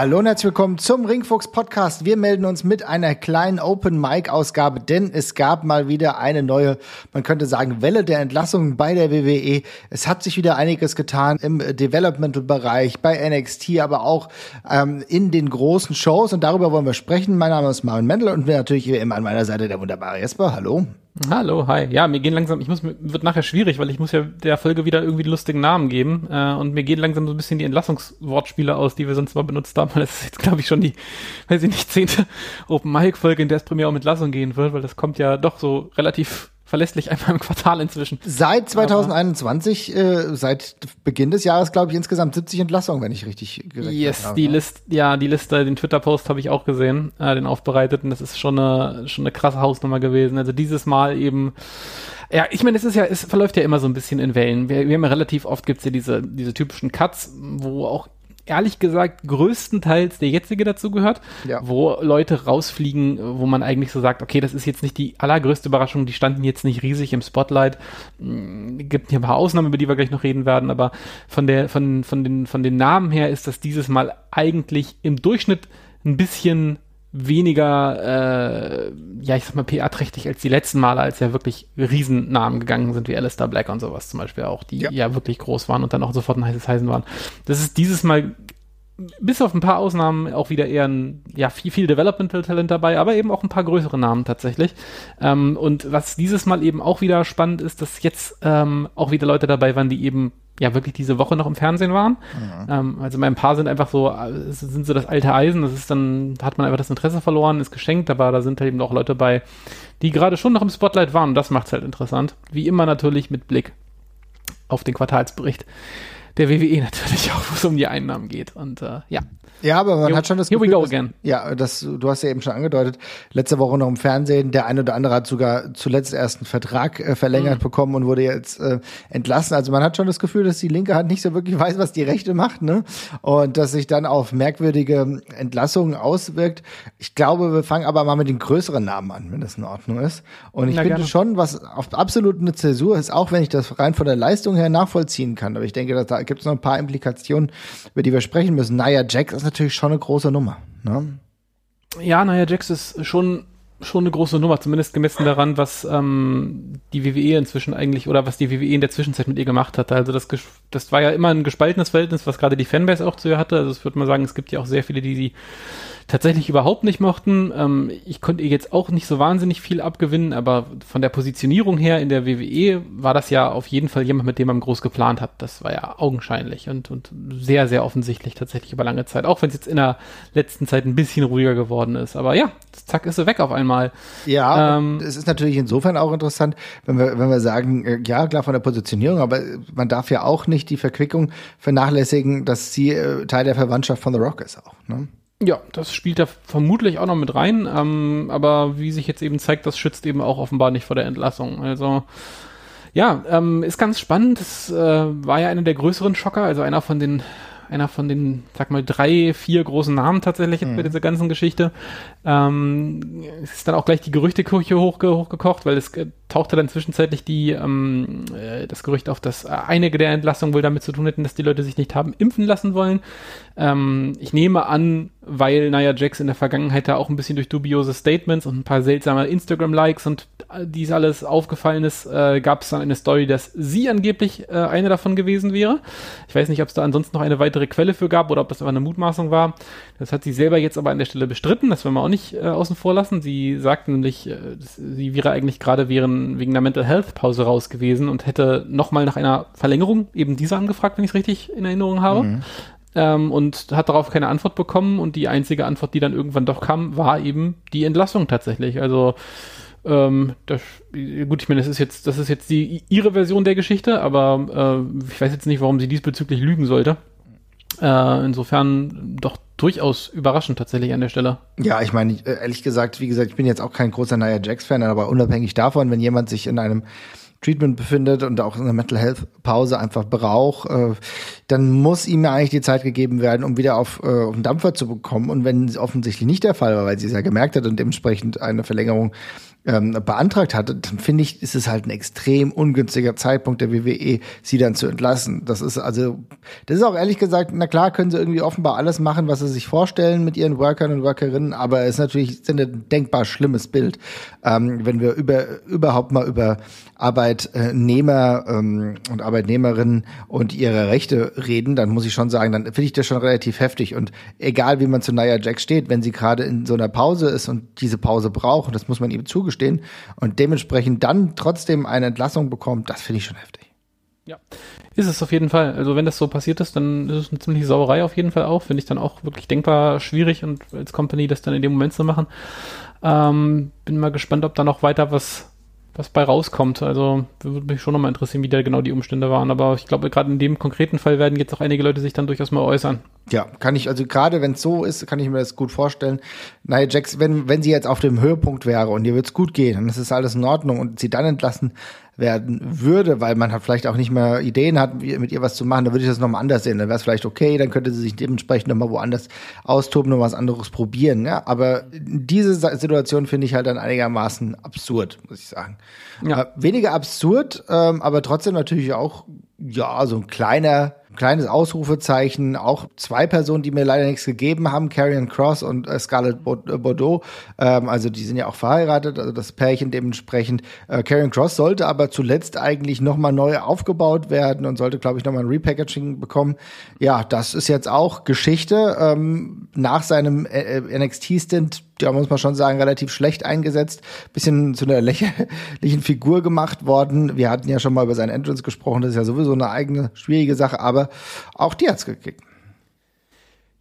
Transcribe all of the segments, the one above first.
Hallo und herzlich willkommen zum Ringfuchs Podcast. Wir melden uns mit einer kleinen Open Mic Ausgabe, denn es gab mal wieder eine neue, man könnte sagen, Welle der Entlassungen bei der WWE. Es hat sich wieder einiges getan im Developmental Bereich, bei NXT, aber auch ähm, in den großen Shows und darüber wollen wir sprechen. Mein Name ist Marvin Mendel und natürlich wie immer an meiner Seite der wunderbare Jesper. Hallo. Hallo, hi. Ja, mir gehen langsam, ich muss, wird nachher schwierig, weil ich muss ja der Folge wieder irgendwie die lustigen Namen geben. Äh, und mir gehen langsam so ein bisschen die Entlassungswortspiele aus, die wir sonst mal benutzt haben. Das ist jetzt, glaube ich, schon die, weiß ich nicht, zehnte Open Mic Folge, in der es primär um Entlassung gehen wird, weil das kommt ja doch so relativ verlässlich einmal im Quartal inzwischen. Seit 2021, äh, seit Beginn des Jahres, glaube ich, insgesamt 70 Entlassungen, wenn ich richtig gerechnet yes, habe. Die List, ja, die Liste, den Twitter-Post habe ich auch gesehen, äh, den aufbereiteten. Das ist schon eine, schon eine krasse Hausnummer gewesen. Also dieses Mal eben ja, ich meine, es ist ja, es verläuft ja immer so ein bisschen in Wellen. Wir, wir haben ja relativ oft gibt's ja diese, diese typischen Cuts, wo auch ehrlich gesagt größtenteils der jetzige dazu gehört, ja. wo Leute rausfliegen, wo man eigentlich so sagt, okay, das ist jetzt nicht die allergrößte Überraschung, die standen jetzt nicht riesig im Spotlight. Mm, gibt hier ein paar Ausnahmen, über die wir gleich noch reden werden, aber von der, von, von den, von den Namen her ist das dieses Mal eigentlich im Durchschnitt ein bisschen weniger, äh, ja, ich sag mal, PR-trächtig als die letzten Male, als ja wirklich Riesennamen gegangen sind, wie Alistair Black und sowas zum Beispiel auch, die ja, ja wirklich groß waren und dann auch sofort ein heißes Heisen waren. Das ist dieses Mal bis auf ein paar Ausnahmen auch wieder eher ein, ja, viel, viel Developmental Talent dabei, aber eben auch ein paar größere Namen tatsächlich. Ähm, und was dieses Mal eben auch wieder spannend ist, dass jetzt ähm, auch wieder Leute dabei waren, die eben ja wirklich diese Woche noch im Fernsehen waren. Mhm. Ähm, also ein paar sind einfach so, sind so das alte Eisen, das ist dann, da hat man einfach das Interesse verloren, ist geschenkt, aber da sind halt eben auch Leute bei, die gerade schon noch im Spotlight waren und das macht's halt interessant. Wie immer natürlich mit Blick auf den Quartalsbericht der WWE natürlich auch, wo es um die Einnahmen geht. Und äh, ja, ja, aber man here, hat schon das Gefühl, here we go again. Dass, ja, das, du hast ja eben schon angedeutet, letzte Woche noch im Fernsehen, der eine oder andere hat sogar zuletzt erst einen Vertrag äh, verlängert mhm. bekommen und wurde jetzt äh, entlassen. Also man hat schon das Gefühl, dass die linke Hand nicht so wirklich weiß, was die rechte macht, ne? Und dass sich dann auf merkwürdige Entlassungen auswirkt. Ich glaube, wir fangen aber mal mit den größeren Namen an, wenn das in Ordnung ist. Und ich Na, finde gerne. schon, was auf absolut eine Zäsur ist, auch wenn ich das rein von der Leistung her nachvollziehen kann. Aber ich denke, dass da gibt es noch ein paar Implikationen, über die wir sprechen müssen. Naja, Jack ist natürlich schon eine große Nummer. Ne? Ja, naja, Jax ist schon schon eine große Nummer, zumindest gemessen daran, was ähm, die WWE inzwischen eigentlich oder was die WWE in der Zwischenzeit mit ihr gemacht hatte. Also das, das war ja immer ein gespaltenes Verhältnis, was gerade die Fanbase auch zu ihr hatte. Also ich würde mal sagen, es gibt ja auch sehr viele, die sie tatsächlich überhaupt nicht mochten. Ähm, ich konnte ihr jetzt auch nicht so wahnsinnig viel abgewinnen, aber von der Positionierung her in der WWE war das ja auf jeden Fall jemand, mit dem man groß geplant hat. Das war ja augenscheinlich und, und sehr, sehr offensichtlich tatsächlich über lange Zeit. Auch wenn es jetzt in der letzten Zeit ein bisschen ruhiger geworden ist. Aber ja, zack, ist sie weg auf einmal. Ja, ähm, es ist natürlich insofern auch interessant, wenn wir, wenn wir sagen, äh, ja, klar von der Positionierung, aber man darf ja auch nicht die Verquickung vernachlässigen, dass sie äh, Teil der Verwandtschaft von The Rock ist auch. Ne? Ja, das spielt da vermutlich auch noch mit rein, ähm, aber wie sich jetzt eben zeigt, das schützt eben auch offenbar nicht vor der Entlassung. Also ja, ähm, ist ganz spannend. Das äh, war ja einer der größeren Schocker, also einer von den einer von den, sag mal, drei, vier großen Namen tatsächlich mhm. bei dieser ganzen Geschichte. Ähm, es ist dann auch gleich die Gerüchteküche hochge hochgekocht, weil es tauchte dann zwischenzeitlich die, ähm, äh, das Gerücht auf, dass einige der Entlassungen wohl damit zu tun hätten, dass die Leute sich nicht haben impfen lassen wollen. Ähm, ich nehme an, weil Nia Jax in der Vergangenheit da auch ein bisschen durch dubiose Statements und ein paar seltsame Instagram-Likes und dies alles aufgefallen ist, äh, gab es dann eine Story, dass sie angeblich äh, eine davon gewesen wäre. Ich weiß nicht, ob es da ansonsten noch eine weitere Quelle für gab oder ob das einfach eine Mutmaßung war. Das hat sie selber jetzt aber an der Stelle bestritten, das wollen wir auch nicht äh, außen vor lassen. Sie sagt nämlich, äh, sie wäre eigentlich gerade wegen, einer Mental Health Pause raus gewesen und hätte nochmal nach einer Verlängerung eben dieser angefragt, wenn ich es richtig in Erinnerung habe. Mhm ähm, und hat darauf keine Antwort bekommen und die einzige Antwort, die dann irgendwann doch kam, war eben die Entlassung tatsächlich. Also ähm, das, gut, ich meine, das ist jetzt, das ist jetzt die ihre Version der Geschichte, aber äh, ich weiß jetzt nicht, warum sie diesbezüglich lügen sollte. Äh, insofern doch durchaus überraschend tatsächlich an der Stelle. Ja, ich meine, ehrlich gesagt, wie gesagt, ich bin jetzt auch kein großer Nia Jax-Fan, aber unabhängig davon, wenn jemand sich in einem Treatment befindet und auch eine Mental Health Pause einfach braucht, äh, dann muss ihm ja eigentlich die Zeit gegeben werden, um wieder auf, äh, auf den Dampfer zu bekommen. Und wenn es offensichtlich nicht der Fall war, weil sie es ja gemerkt hat und dementsprechend eine Verlängerung ähm, beantragt hatte, dann finde ich, ist es halt ein extrem ungünstiger Zeitpunkt der WWE, sie dann zu entlassen. Das ist also, das ist auch ehrlich gesagt, na klar können sie irgendwie offenbar alles machen, was sie sich vorstellen mit ihren Workern und Workerinnen, aber es ist natürlich ein denkbar schlimmes Bild, ähm, wenn wir über überhaupt mal über Arbeitnehmer ähm, und Arbeitnehmerinnen und ihre Rechte reden, dann muss ich schon sagen, dann finde ich das schon relativ heftig. Und egal wie man zu Nia Jax steht, wenn sie gerade in so einer Pause ist und diese Pause braucht, das muss man ihm zugestehen, und dementsprechend dann trotzdem eine Entlassung bekommt, das finde ich schon heftig. Ja, ist es auf jeden Fall. Also wenn das so passiert ist, dann ist es eine ziemliche Sauerei auf jeden Fall auch. Finde ich dann auch wirklich denkbar schwierig und als Company das dann in dem Moment zu machen. Ähm, bin mal gespannt, ob da noch weiter was was bei rauskommt. Also würde mich schon nochmal interessieren, wie da genau die Umstände waren. Aber ich glaube, gerade in dem konkreten Fall werden jetzt auch einige Leute sich dann durchaus mal äußern. Ja, kann ich, also gerade wenn es so ist, kann ich mir das gut vorstellen. Naja, Jax, wenn, wenn sie jetzt auf dem Höhepunkt wäre und ihr wird's gut gehen, dann ist es alles in Ordnung und sie dann entlassen werden würde, weil man halt vielleicht auch nicht mehr Ideen hat, mit ihr was zu machen, dann würde ich das nochmal anders sehen. Dann wäre es vielleicht okay, dann könnte sie sich dementsprechend nochmal woanders austoben und was anderes probieren. Ja? Aber diese Situation finde ich halt dann einigermaßen absurd, muss ich sagen. Ja. Äh, weniger absurd, ähm, aber trotzdem natürlich auch, ja, so ein kleiner kleines Ausrufezeichen. Auch zwei Personen, die mir leider nichts gegeben haben, Carrion Cross und äh, Scarlett äh, Bordeaux. Ähm, also die sind ja auch verheiratet, also das Pärchen dementsprechend. Äh, Carrion Cross sollte aber zuletzt eigentlich nochmal neu aufgebaut werden und sollte, glaube ich, nochmal ein Repackaging bekommen. Ja, das ist jetzt auch Geschichte. Ähm, nach seinem äh NXT-Stint ja, muss man schon sagen, relativ schlecht eingesetzt. Bisschen zu einer lächerlichen Figur gemacht worden. Wir hatten ja schon mal über seinen Entrance gesprochen. Das ist ja sowieso eine eigene schwierige Sache, aber auch die hat's gekickt.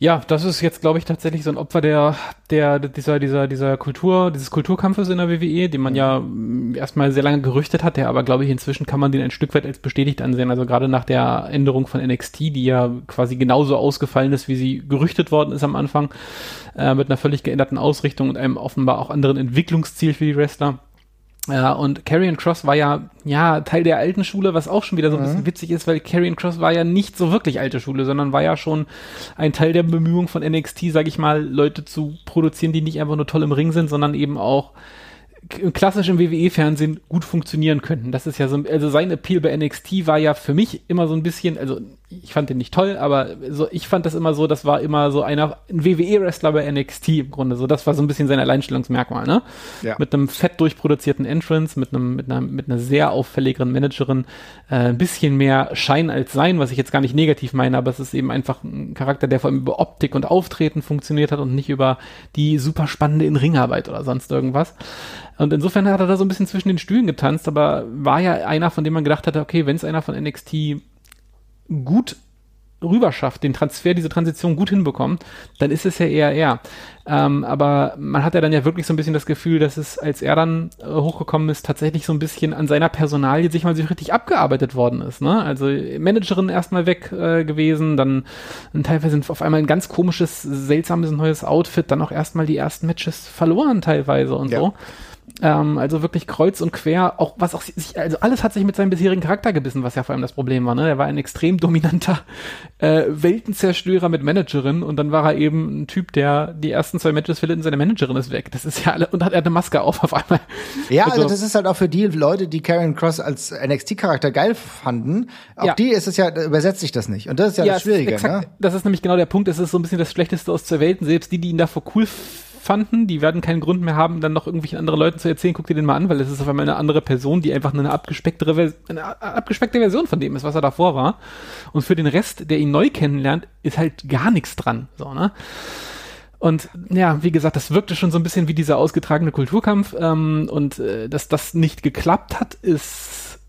Ja, das ist jetzt, glaube ich, tatsächlich so ein Opfer der, der, dieser, dieser, dieser Kultur, dieses Kulturkampfes in der WWE, den man ja mm, erstmal sehr lange gerüchtet hat, der aber, glaube ich, inzwischen kann man den ein Stück weit als bestätigt ansehen. Also gerade nach der Änderung von NXT, die ja quasi genauso ausgefallen ist, wie sie gerüchtet worden ist am Anfang, äh, mit einer völlig geänderten Ausrichtung und einem offenbar auch anderen Entwicklungsziel für die Wrestler ja, und Carrion Cross war ja, ja, Teil der alten Schule, was auch schon wieder so ein mhm. bisschen witzig ist, weil Carrion Cross war ja nicht so wirklich alte Schule, sondern war ja schon ein Teil der Bemühungen von NXT, sag ich mal, Leute zu produzieren, die nicht einfach nur toll im Ring sind, sondern eben auch klassisch im WWE-Fernsehen gut funktionieren könnten. Das ist ja so, also sein Appeal bei NXT war ja für mich immer so ein bisschen, also ich fand den nicht toll, aber so, ich fand das immer so, das war immer so einer, ein WWE-Wrestler bei NXT im Grunde. So, das war so ein bisschen sein Alleinstellungsmerkmal, ne? Ja. Mit einem fett durchproduzierten Entrance, mit einem, mit einer, mit einer sehr auffälligeren Managerin, äh, ein bisschen mehr Schein als Sein, was ich jetzt gar nicht negativ meine, aber es ist eben einfach ein Charakter, der vor allem über Optik und Auftreten funktioniert hat und nicht über die super spannende In-Ringarbeit oder sonst irgendwas. Und insofern hat er da so ein bisschen zwischen den Stühlen getanzt, aber war ja einer, von dem man gedacht hatte, okay, wenn es einer von NXT gut rüberschafft, den Transfer, diese Transition gut hinbekommt, dann ist es ja eher er. Ähm, aber man hat ja dann ja wirklich so ein bisschen das Gefühl, dass es, als er dann äh, hochgekommen ist, tatsächlich so ein bisschen an seiner Personalie sich mal so richtig abgearbeitet worden ist. Ne? Also Managerin erstmal weg äh, gewesen, dann teilweise auf einmal ein ganz komisches, seltsames neues Outfit, dann auch erstmal die ersten Matches verloren teilweise und ja. so. Ähm, also wirklich kreuz und quer, auch was auch sich, also alles hat sich mit seinem bisherigen Charakter gebissen, was ja vor allem das Problem war. Ne? Er war ein extrem dominanter äh, Weltenzerstörer mit Managerin und dann war er eben ein Typ, der die ersten zwei Matches verliert und seine Managerin ist weg. Das ist ja alle und hat er eine Maske auf auf einmal. Ja, also, also das ist halt auch für die Leute, die Karen Cross als NXT-Charakter geil fanden. Auch ja. die ist es ja, übersetzt sich das nicht. Und das ist ja, ja das Schwierige. Exakt, ne? Das ist nämlich genau der Punkt. Es ist so ein bisschen das Schlechteste aus zwei Welten. Selbst die, die ihn davor cool fanden, die werden keinen Grund mehr haben, dann noch irgendwelchen anderen Leuten zu erzählen, guck dir den mal an, weil es ist auf einmal eine andere Person, die einfach eine abgespecktere, eine abgespeckte Version von dem ist, was er davor war. Und für den Rest, der ihn neu kennenlernt, ist halt gar nichts dran, so, ne? Und ja, wie gesagt, das wirkte schon so ein bisschen wie dieser ausgetragene Kulturkampf. Ähm, und äh, dass das nicht geklappt hat, ist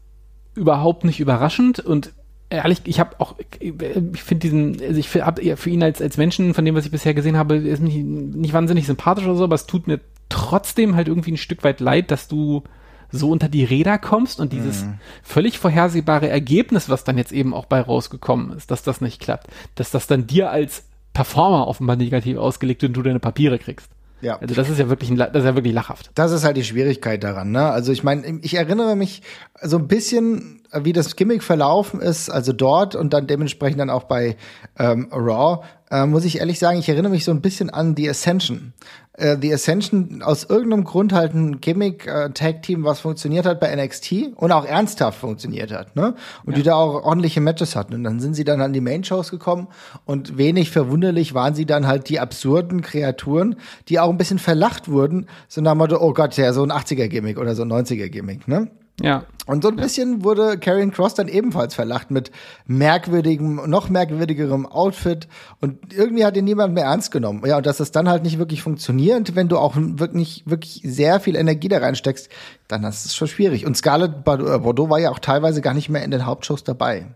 überhaupt nicht überraschend. Und ehrlich, ich habe auch, ich finde diesen, also ich habe für ihn als, als Menschen, von dem, was ich bisher gesehen habe, ist nicht, nicht wahnsinnig sympathisch oder so, aber es tut mir trotzdem halt irgendwie ein Stück weit leid, dass du so unter die Räder kommst und dieses mhm. völlig vorhersehbare Ergebnis, was dann jetzt eben auch bei rausgekommen ist, dass das nicht klappt, dass das dann dir als Performer offenbar negativ ausgelegt wird und du deine Papiere kriegst. Ja. Also das ist ja wirklich, ein, das ist ja wirklich lachhaft. Das ist halt die Schwierigkeit daran. Ne? Also ich meine, ich erinnere mich so ein bisschen, wie das Gimmick verlaufen ist, also dort und dann dementsprechend dann auch bei ähm, Raw, äh, muss ich ehrlich sagen, ich erinnere mich so ein bisschen an The Ascension. Äh, The Ascension aus irgendeinem Grund halt ein Gimmick-Tag-Team, äh, was funktioniert hat bei NXT und auch ernsthaft funktioniert hat, ne? Und ja. die da auch ordentliche Matches hatten. Und dann sind sie dann an die Main-Shows gekommen und wenig verwunderlich waren sie dann halt die absurden Kreaturen, die auch ein bisschen verlacht wurden, so nach dem Motto, oh Gott, ja, so ein 80er-Gimmick oder so ein 90er-Gimmick, ne? Ja. Und so ein bisschen wurde Karrion Cross dann ebenfalls verlacht mit merkwürdigem, noch merkwürdigerem Outfit und irgendwie hat ihn niemand mehr ernst genommen. Ja, und dass es dann halt nicht wirklich funktioniert, wenn du auch wirklich, wirklich sehr viel Energie da reinsteckst, dann ist es schon schwierig. Und Scarlett äh, Bordeaux war ja auch teilweise gar nicht mehr in den Hauptshows dabei.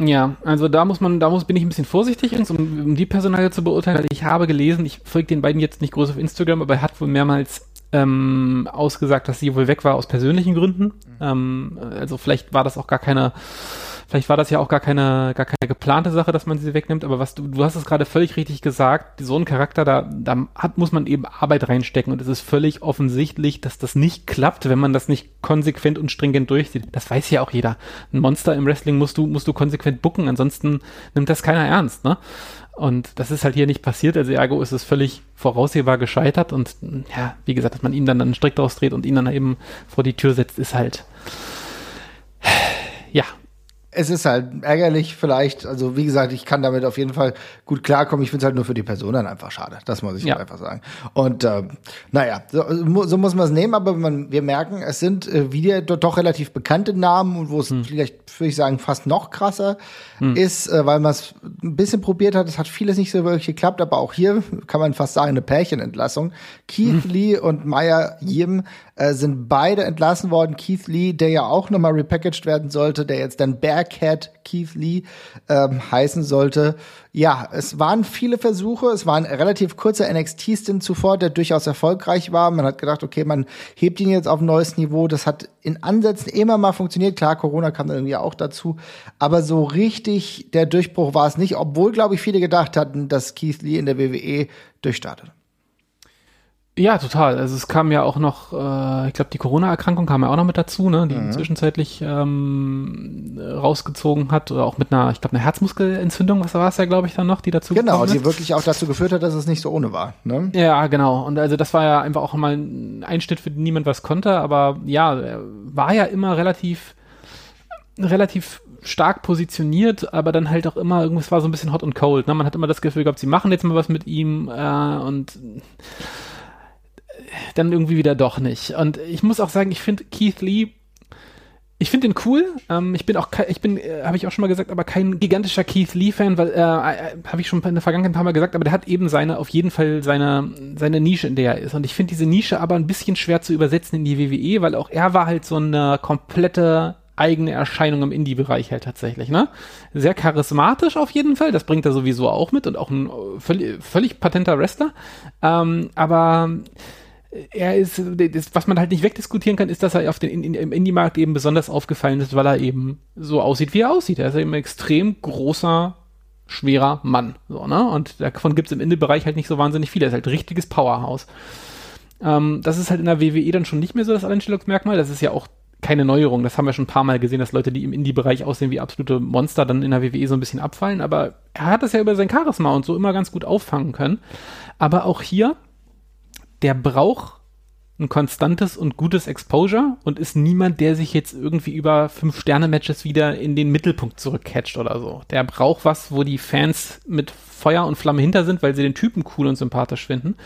Ja, also da muss man, da muss bin ich ein bisschen vorsichtig, um, um die Personalie zu beurteilen. Ich habe gelesen, ich folge den beiden jetzt nicht groß auf Instagram, aber er hat wohl mehrmals ähm, ausgesagt, dass sie wohl weg war aus persönlichen Gründen. Mhm. Ähm, also vielleicht war das auch gar keine, vielleicht war das ja auch gar keine, gar keine geplante Sache, dass man sie wegnimmt, aber was du, du hast es gerade völlig richtig gesagt, so ein Charakter, da, da hat, muss man eben Arbeit reinstecken und es ist völlig offensichtlich, dass das nicht klappt, wenn man das nicht konsequent und stringent durchzieht. Das weiß ja auch jeder. Ein Monster im Wrestling musst du, musst du konsequent bucken, ansonsten nimmt das keiner ernst, ne? Und das ist halt hier nicht passiert. Also ergo ist es völlig voraussehbar gescheitert. Und ja, wie gesagt, dass man ihm dann einen Strick draus dreht und ihn dann eben vor die Tür setzt, ist halt ja, es ist halt ärgerlich vielleicht. Also wie gesagt, ich kann damit auf jeden Fall gut klarkommen. Ich finde es halt nur für die Person dann einfach schade. Das muss ich ja. einfach sagen. Und äh, naja, so, so muss man es nehmen, aber man, wir merken, es sind äh, wieder doch relativ bekannte Namen und wo es hm. vielleicht, würde ich sagen, fast noch krasser hm. ist, äh, weil man es ein bisschen probiert hat. Es hat vieles nicht so wirklich geklappt, aber auch hier kann man fast sagen, eine Pärchenentlassung. Keith hm. Lee und Maya Yim äh, sind beide entlassen worden. Keith Lee, der ja auch nochmal repackaged werden sollte, der jetzt dann Bearcat Keith Lee ähm, heißen sollte. Ja, es waren viele Versuche. Es war ein relativ kurzer NXT-Stint zuvor, der durchaus erfolgreich war. Man hat gedacht, okay, man hebt ihn jetzt auf ein neues Niveau. Das hat in Ansätzen immer mal funktioniert. Klar, Corona kam dann irgendwie auch dazu. Aber so richtig der Durchbruch war es nicht, obwohl, glaube ich, viele gedacht hatten, dass Keith Lee in der WWE durchstartet. Ja, total. Also es kam ja auch noch, äh, ich glaube, die Corona-Erkrankung kam ja auch noch mit dazu, ne, die mhm. zwischenzeitlich ähm, rausgezogen hat oder auch mit einer, ich glaube, einer Herzmuskelentzündung, was war es ja, glaube ich, dann noch, die dazu Genau, die wirklich auch dazu geführt hat, dass es nicht so ohne war. Ne? Ja, genau. Und also das war ja einfach auch mal ein Einschnitt, für den niemand was konnte, aber ja, er war ja immer relativ, relativ stark positioniert, aber dann halt auch immer, irgendwas war so ein bisschen hot und cold. Ne? Man hat immer das Gefühl gehabt, sie machen jetzt mal was mit ihm äh, und dann irgendwie wieder doch nicht. Und ich muss auch sagen, ich finde Keith Lee, ich finde ihn cool. Ähm, ich bin auch, ich bin, äh, habe ich auch schon mal gesagt, aber kein gigantischer Keith Lee-Fan, weil, äh, äh, habe ich schon in der Vergangenheit ein paar Mal gesagt, aber der hat eben seine, auf jeden Fall seine, seine Nische, in der er ist. Und ich finde diese Nische aber ein bisschen schwer zu übersetzen in die WWE, weil auch er war halt so eine komplette eigene Erscheinung im Indie-Bereich halt tatsächlich, ne? Sehr charismatisch auf jeden Fall, das bringt er sowieso auch mit und auch ein äh, völlig, völlig patenter Wrestler. Ähm, aber er ist, das, was man halt nicht wegdiskutieren kann, ist, dass er auf den, in, im Indie-Markt eben besonders aufgefallen ist, weil er eben so aussieht, wie er aussieht. Er ist eben ein extrem großer, schwerer Mann. So, ne? Und davon gibt es im Indie-Bereich halt nicht so wahnsinnig viel. Er ist halt ein richtiges Powerhouse. Ähm, das ist halt in der WWE dann schon nicht mehr so das Alleinstellungsmerkmal. Das ist ja auch keine Neuerung. Das haben wir schon ein paar Mal gesehen, dass Leute, die im Indie-Bereich aussehen wie absolute Monster, dann in der WWE so ein bisschen abfallen. Aber er hat es ja über sein Charisma und so immer ganz gut auffangen können. Aber auch hier der braucht ein konstantes und gutes Exposure und ist niemand, der sich jetzt irgendwie über Fünf-Sterne-Matches wieder in den Mittelpunkt zurückcatcht oder so. Der braucht was, wo die Fans mit Feuer und Flamme hinter sind, weil sie den Typen cool und sympathisch finden.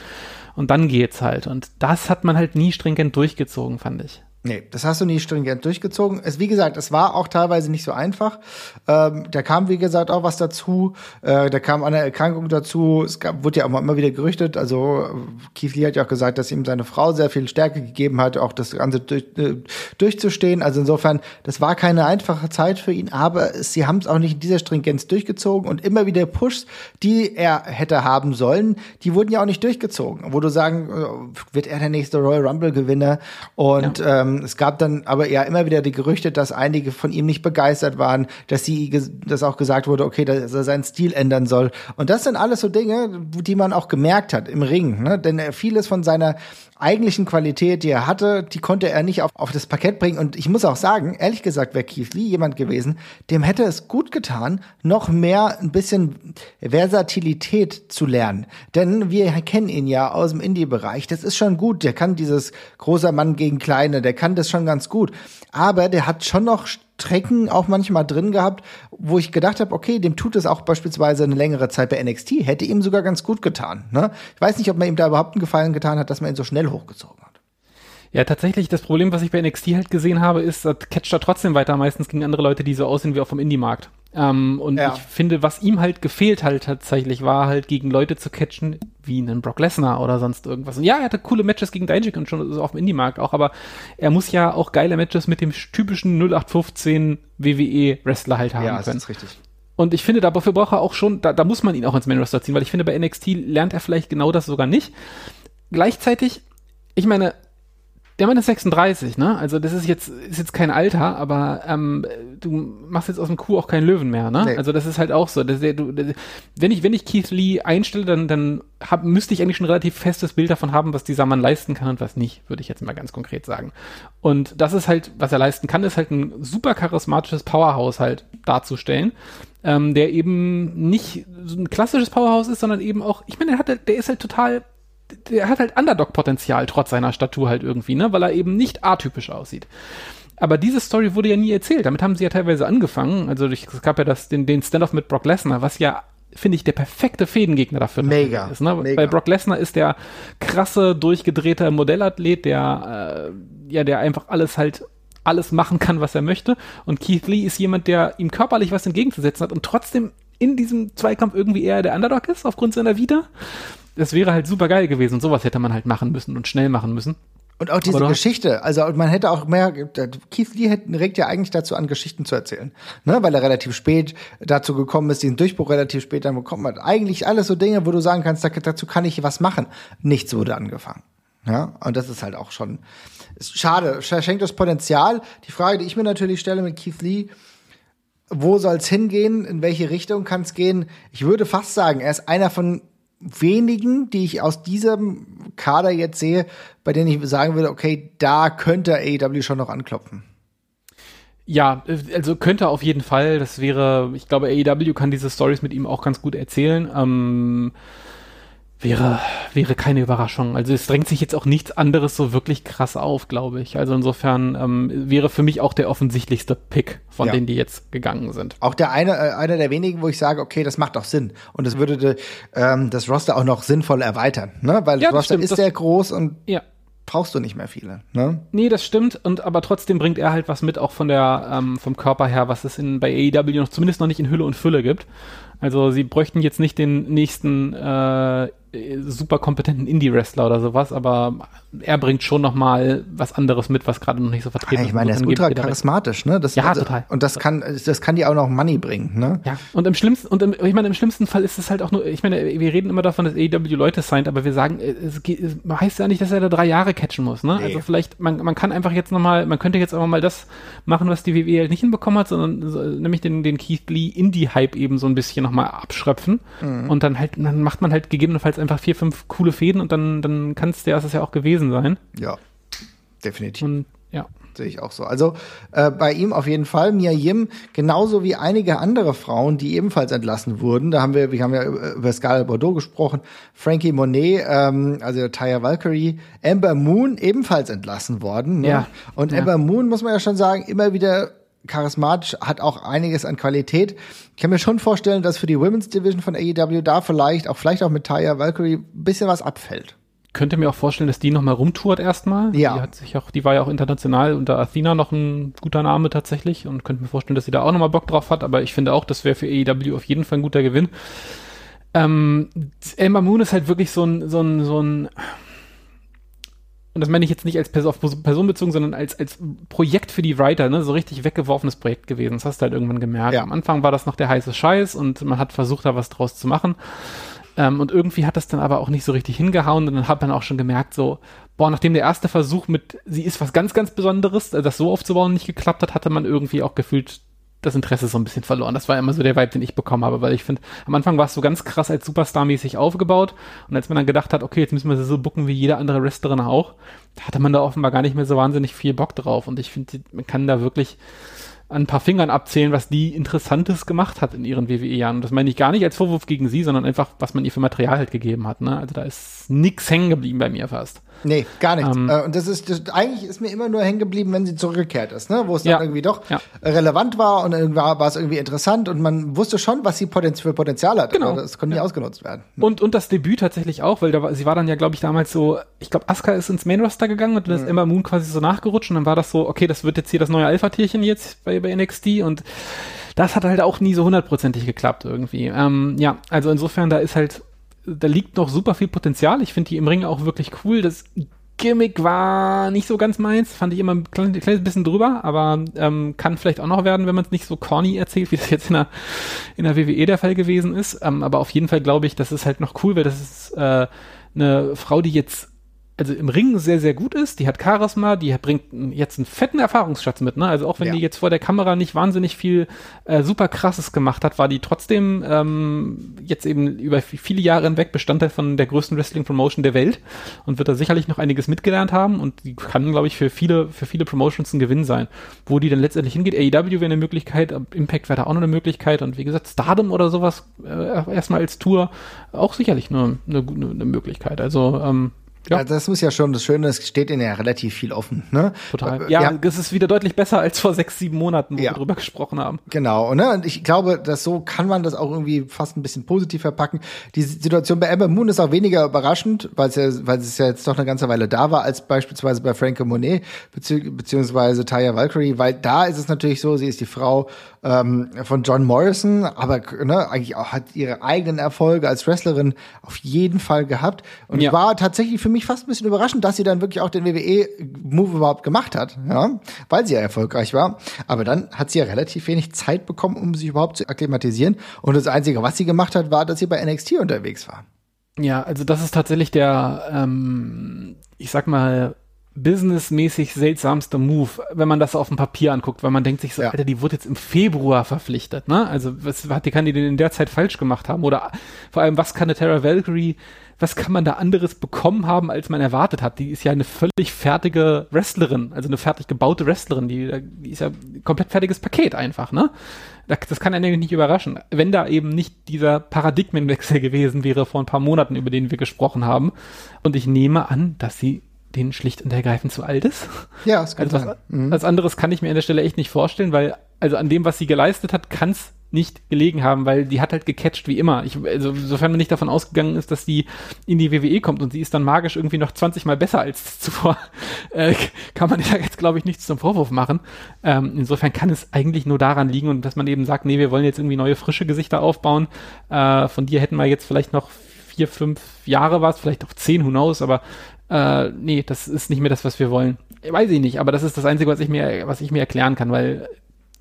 Und dann geht's halt. Und das hat man halt nie stringent durchgezogen, fand ich. Nee, das hast du nie stringent durchgezogen. Es, wie gesagt, es war auch teilweise nicht so einfach. Ähm, da kam, wie gesagt, auch was dazu. Äh, da kam eine Erkrankung dazu. Es gab, wurde ja auch immer wieder gerüchtet. Also Keith Lee hat ja auch gesagt, dass ihm seine Frau sehr viel Stärke gegeben hat, auch das Ganze durch, äh, durchzustehen. Also insofern, das war keine einfache Zeit für ihn, aber sie haben es auch nicht in dieser Stringenz durchgezogen und immer wieder Pushs, die er hätte haben sollen, die wurden ja auch nicht durchgezogen. Wo du sagen, äh, wird er der nächste Royal Rumble Gewinner und ja. ähm, Es gab dann aber ja immer wieder die Gerüchte, dass einige von ihm nicht begeistert waren, dass sie, dass auch gesagt wurde, okay, dass er seinen Stil ändern soll. Und das sind alles so Dinge, die man auch gemerkt hat im Ring, ne? denn vieles von seiner eigentlichen Qualität, die er hatte, die konnte er nicht auf, auf das Parkett bringen. Und ich muss auch sagen, ehrlich gesagt, wäre Keith Lee jemand gewesen, dem hätte es gut getan, noch mehr ein bisschen Versatilität zu lernen. Denn wir kennen ihn ja aus dem Indie-Bereich. Das ist schon gut. Der kann dieses großer Mann gegen Kleine, der kann das schon ganz gut. Aber der hat schon noch Strecken auch manchmal drin gehabt, wo ich gedacht habe, okay, dem tut es auch beispielsweise eine längere Zeit bei NXT, hätte ihm sogar ganz gut getan. Ne? Ich weiß nicht, ob man ihm da überhaupt einen Gefallen getan hat, dass man ihn so schnell hochgezogen hat. Ja, tatsächlich, das Problem, was ich bei NXT halt gesehen habe, ist, dass catcht er trotzdem weiter, meistens gegen andere Leute, die so aussehen wie auf dem Indie-Markt. Ähm, und ja. ich finde, was ihm halt gefehlt halt tatsächlich war, halt gegen Leute zu catchen, wie einen Brock Lesnar oder sonst irgendwas. Und ja, er hatte coole Matches gegen Dijak und schon auf dem Indie-Markt auch, aber er muss ja auch geile Matches mit dem typischen 0815 WWE-Wrestler halt haben ja, können. Ja, ist richtig. Und ich finde, dafür braucht er auch schon, da, da muss man ihn auch ins Main Roster ziehen, weil ich finde, bei NXT lernt er vielleicht genau das sogar nicht. Gleichzeitig, ich meine, der Mann ist 36, ne? Also das ist jetzt ist jetzt kein Alter, aber ähm, du machst jetzt aus dem Kuh auch keinen Löwen mehr, ne? Nee. Also das ist halt auch so. Das, du, das, wenn ich wenn ich Keith Lee einstelle, dann dann hab, müsste ich eigentlich schon ein relativ festes Bild davon haben, was dieser Mann leisten kann und was nicht, würde ich jetzt mal ganz konkret sagen. Und das ist halt, was er leisten kann, ist halt ein super charismatisches Powerhouse halt darzustellen, ähm, der eben nicht so ein klassisches Powerhouse ist, sondern eben auch, ich meine, der hat, der ist halt total der hat halt Underdog-Potenzial trotz seiner Statur halt irgendwie, ne, weil er eben nicht atypisch aussieht. Aber diese Story wurde ja nie erzählt. Damit haben sie ja teilweise angefangen. Also es gab ja das, den, den Standoff mit Brock Lesnar, was ja finde ich, der perfekte Fädengegner dafür Mega, ist. Ne? Mega. Bei Brock Lesnar ist der krasse, durchgedrehte Modellathlet, der, äh, ja, der einfach alles halt, alles machen kann, was er möchte. Und Keith Lee ist jemand, der ihm körperlich was entgegenzusetzen hat und trotzdem in diesem Zweikampf irgendwie eher der Underdog ist, aufgrund seiner Vita das wäre halt super geil gewesen. Und sowas hätte man halt machen müssen und schnell machen müssen. Und auch diese Geschichte, also man hätte auch mehr, Keith Lee regt ja eigentlich dazu an, Geschichten zu erzählen, ne? weil er relativ spät dazu gekommen ist, diesen Durchbruch relativ spät dann bekommen hat. Eigentlich alles so Dinge, wo du sagen kannst, dazu kann ich was machen. Nichts wurde angefangen. Ja, und das ist halt auch schon schade, schenkt das Potenzial. Die Frage, die ich mir natürlich stelle mit Keith Lee, wo soll es hingehen? In welche Richtung kann es gehen? Ich würde fast sagen, er ist einer von wenigen, die ich aus diesem Kader jetzt sehe, bei denen ich sagen würde, okay, da könnte AEW schon noch anklopfen. Ja, also könnte auf jeden Fall. Das wäre, ich glaube, AEW kann diese Stories mit ihm auch ganz gut erzählen. Ähm, wäre, wäre keine Überraschung. Also es drängt sich jetzt auch nichts anderes so wirklich krass auf, glaube ich. Also insofern ähm, wäre für mich auch der offensichtlichste Pick von ja. denen, die jetzt gegangen sind. Auch der eine, äh, einer der wenigen, wo ich sage, okay, das macht doch Sinn. Und es würde de, ähm, das Roster auch noch sinnvoll erweitern, ne? Weil ja, das Roster stimmt. ist das, sehr groß und ja brauchst du nicht mehr viele. Ne? Nee, das stimmt. Und aber trotzdem bringt er halt was mit, auch von der ähm, vom Körper her, was es in bei AEW noch zumindest noch nicht in Hülle und Fülle gibt. Also sie bräuchten jetzt nicht den nächsten äh, super kompetenten Indie-Wrestler oder sowas, aber er bringt schon noch mal was anderes mit, was gerade noch nicht so vertreten ist. Ich meine, er ist ultra charismatisch, ne? Das, ja, also, total. Und das kann, das kann dir auch noch Money bringen, ne? Ja. Und im schlimmsten, und im, ich meine, im schlimmsten Fall ist es halt auch nur, ich meine, wir reden immer davon, dass AEW Leute signed, aber wir sagen, es, es heißt ja nicht, dass er da drei Jahre catchen muss, ne? Nee. Also vielleicht, man, man kann einfach jetzt noch mal, man könnte jetzt einfach mal das machen, was die WWE halt nicht hinbekommen hat, sondern so, nämlich den, den Keith Lee Indie-Hype eben so ein bisschen noch mal abschröpfen. Mhm. Und dann halt, dann macht man halt gegebenenfalls einfach vier, fünf coole Fäden und dann, dann kann es der das ja auch gewesen sein. Ja, definitiv. Und, ja. Sehe ich auch so. Also äh, bei ihm auf jeden Fall. Mia Yim, genauso wie einige andere Frauen, die ebenfalls entlassen wurden. Da haben wir, wir haben ja über Scarlett Bordeaux gesprochen, Frankie Monet, ähm, also Taya Valkyrie, Amber Moon ebenfalls entlassen worden. Ne? Ja. Und ja. Amber Moon, muss man ja schon sagen, immer wieder charismatisch, hat auch einiges an Qualität. Ich kann mir schon vorstellen, dass für die Women's Division von AEW da vielleicht, auch vielleicht auch mit Taya Valkyrie, ein bisschen was abfällt könnte mir auch vorstellen, dass die noch mal rumtourt erstmal. Ja. Die hat sich auch, die war ja auch international unter Athena noch ein guter Name tatsächlich und könnte mir vorstellen, dass sie da auch noch mal Bock drauf hat. Aber ich finde auch, das wäre für AEW auf jeden Fall ein guter Gewinn. Ähm, Elmer Moon ist halt wirklich so ein, so ein, so ein, und das meine ich jetzt nicht als Person, auf Person bezogen, sondern als, als Projekt für die Writer, ne, so richtig weggeworfenes Projekt gewesen. Das hast du halt irgendwann gemerkt. Ja. Am Anfang war das noch der heiße Scheiß und man hat versucht, da was draus zu machen. Ähm, und irgendwie hat das dann aber auch nicht so richtig hingehauen und dann hat man auch schon gemerkt, so, boah, nachdem der erste Versuch mit, sie ist was ganz, ganz Besonderes, äh, das so aufzubauen nicht geklappt hat, hatte man irgendwie auch gefühlt das Interesse so ein bisschen verloren. Das war immer so der Vibe, den ich bekommen habe, weil ich finde, am Anfang war es so ganz krass als Superstar-mäßig aufgebaut und als man dann gedacht hat, okay, jetzt müssen wir sie so bucken wie jede andere Wrestlerin auch, hatte man da offenbar gar nicht mehr so wahnsinnig viel Bock drauf und ich finde, man kann da wirklich an ein paar Fingern abzählen, was die Interessantes gemacht hat in ihren WWE-Jahren. Und das meine ich gar nicht als Vorwurf gegen sie, sondern einfach, was man ihr für Material halt gegeben hat. Ne? Also da ist nix hängen geblieben bei mir fast. Nee, gar nichts. Ähm, äh, und das ist, das, eigentlich ist mir immer nur hängen geblieben, wenn sie zurückgekehrt ist, ne? wo es dann ja, irgendwie doch ja. relevant war und dann war, war es irgendwie interessant und man wusste schon, was sie Potenz für Potenzial hat. Genau. Aber das konnte ja. nicht ausgenutzt werden. Und, und das Debüt tatsächlich auch, weil da war, sie war dann ja, glaube ich, damals so, ich glaube, Asuka ist ins Main Roster gegangen und dann ist mhm. Emma Moon quasi so nachgerutscht und dann war das so, okay, das wird jetzt hier das neue Alpha-Tierchen jetzt bei, bei NXT und das hat halt auch nie so hundertprozentig geklappt irgendwie. Ähm, ja, also insofern, da ist halt da liegt noch super viel Potenzial. Ich finde die im Ring auch wirklich cool. Das Gimmick war nicht so ganz meins, fand ich immer ein kleines, kleines bisschen drüber, aber ähm, kann vielleicht auch noch werden, wenn man es nicht so corny erzählt, wie das jetzt in der, in der WWE der Fall gewesen ist. Ähm, aber auf jeden Fall glaube ich, das ist halt noch cool, weil das ist äh, eine Frau, die jetzt also im Ring sehr, sehr gut ist. Die hat Charisma, die bringt jetzt einen fetten Erfahrungsschatz mit. Ne? Also auch wenn ja. die jetzt vor der Kamera nicht wahnsinnig viel äh, super krasses gemacht hat, war die trotzdem ähm, jetzt eben über viele Jahre hinweg Bestandteil von der größten Wrestling-Promotion der Welt und wird da sicherlich noch einiges mitgelernt haben und die kann, glaube ich, für viele, für viele Promotions ein Gewinn sein. Wo die dann letztendlich hingeht, AEW wäre eine Möglichkeit, Impact wäre da auch noch eine Möglichkeit und wie gesagt, Stardom oder sowas äh, erstmal als Tour auch sicherlich eine, eine, eine Möglichkeit. Also ähm, ja. Also das muss ja schon das Schöne, es steht ihnen ja relativ viel offen. Ne? Total. Ja, ja, es ist wieder deutlich besser als vor sechs, sieben Monaten, wo ja. wir drüber gesprochen haben. Genau. Ne? Und ich glaube, dass so kann man das auch irgendwie fast ein bisschen positiv verpacken. Die Situation bei Ember Moon ist auch weniger überraschend, weil es ja, weil es ja jetzt doch eine ganze Weile da war, als beispielsweise bei Franke Monet bezieh beziehungsweise Taya Valkyrie, weil da ist es natürlich so, sie ist die Frau ähm, von John Morrison, aber ne, eigentlich auch hat ihre eigenen Erfolge als Wrestlerin auf jeden Fall gehabt und ja. war tatsächlich für mich fast ein bisschen überraschend, dass sie dann wirklich auch den WWE-Move überhaupt gemacht hat, ja, weil sie ja erfolgreich war. Aber dann hat sie ja relativ wenig Zeit bekommen, um sich überhaupt zu akklimatisieren und das Einzige, was sie gemacht hat, war, dass sie bei NXT unterwegs war. Ja, also das ist tatsächlich der, ähm, ich sag mal, businessmäßig seltsamste Move, wenn man das auf dem Papier anguckt, weil man denkt sich so, ja. Alter, die wurde jetzt im Februar verpflichtet, ne? Also was hat die kann die denn in der Zeit falsch gemacht haben? Oder vor allem, was kann eine Terra Valkyrie, was kann man da anderes bekommen haben, als man erwartet hat? Die ist ja eine völlig fertige Wrestlerin, also eine fertig gebaute Wrestlerin, die, die ist ja ein komplett fertiges Paket einfach, ne? Das kann einen nicht überraschen. Wenn da eben nicht dieser Paradigmenwechsel gewesen wäre vor ein paar Monaten, über den wir gesprochen haben. Und ich nehme an, dass sie denen schlicht und ergreifend zu alt ist. Ja, das kann also was, mhm. was anderes kann ich mir an der Stelle echt nicht vorstellen, weil also an dem, was sie geleistet hat, kann es nicht gelegen haben, weil die hat halt gecatcht wie immer. Ich, also sofern man nicht davon ausgegangen ist, dass die in die WWE kommt und sie ist dann magisch irgendwie noch 20 Mal besser als zuvor, äh, kann man da jetzt glaube ich nichts zum Vorwurf machen. Ähm, insofern kann es eigentlich nur daran liegen und dass man eben sagt, nee, wir wollen jetzt irgendwie neue frische Gesichter aufbauen. Äh, von dir hätten wir jetzt vielleicht noch vier, fünf Jahre was, vielleicht auch zehn, who knows, aber äh, nee, das ist nicht mehr das, was wir wollen. Weiß ich nicht, aber das ist das Einzige, was ich mir, was ich mir erklären kann, weil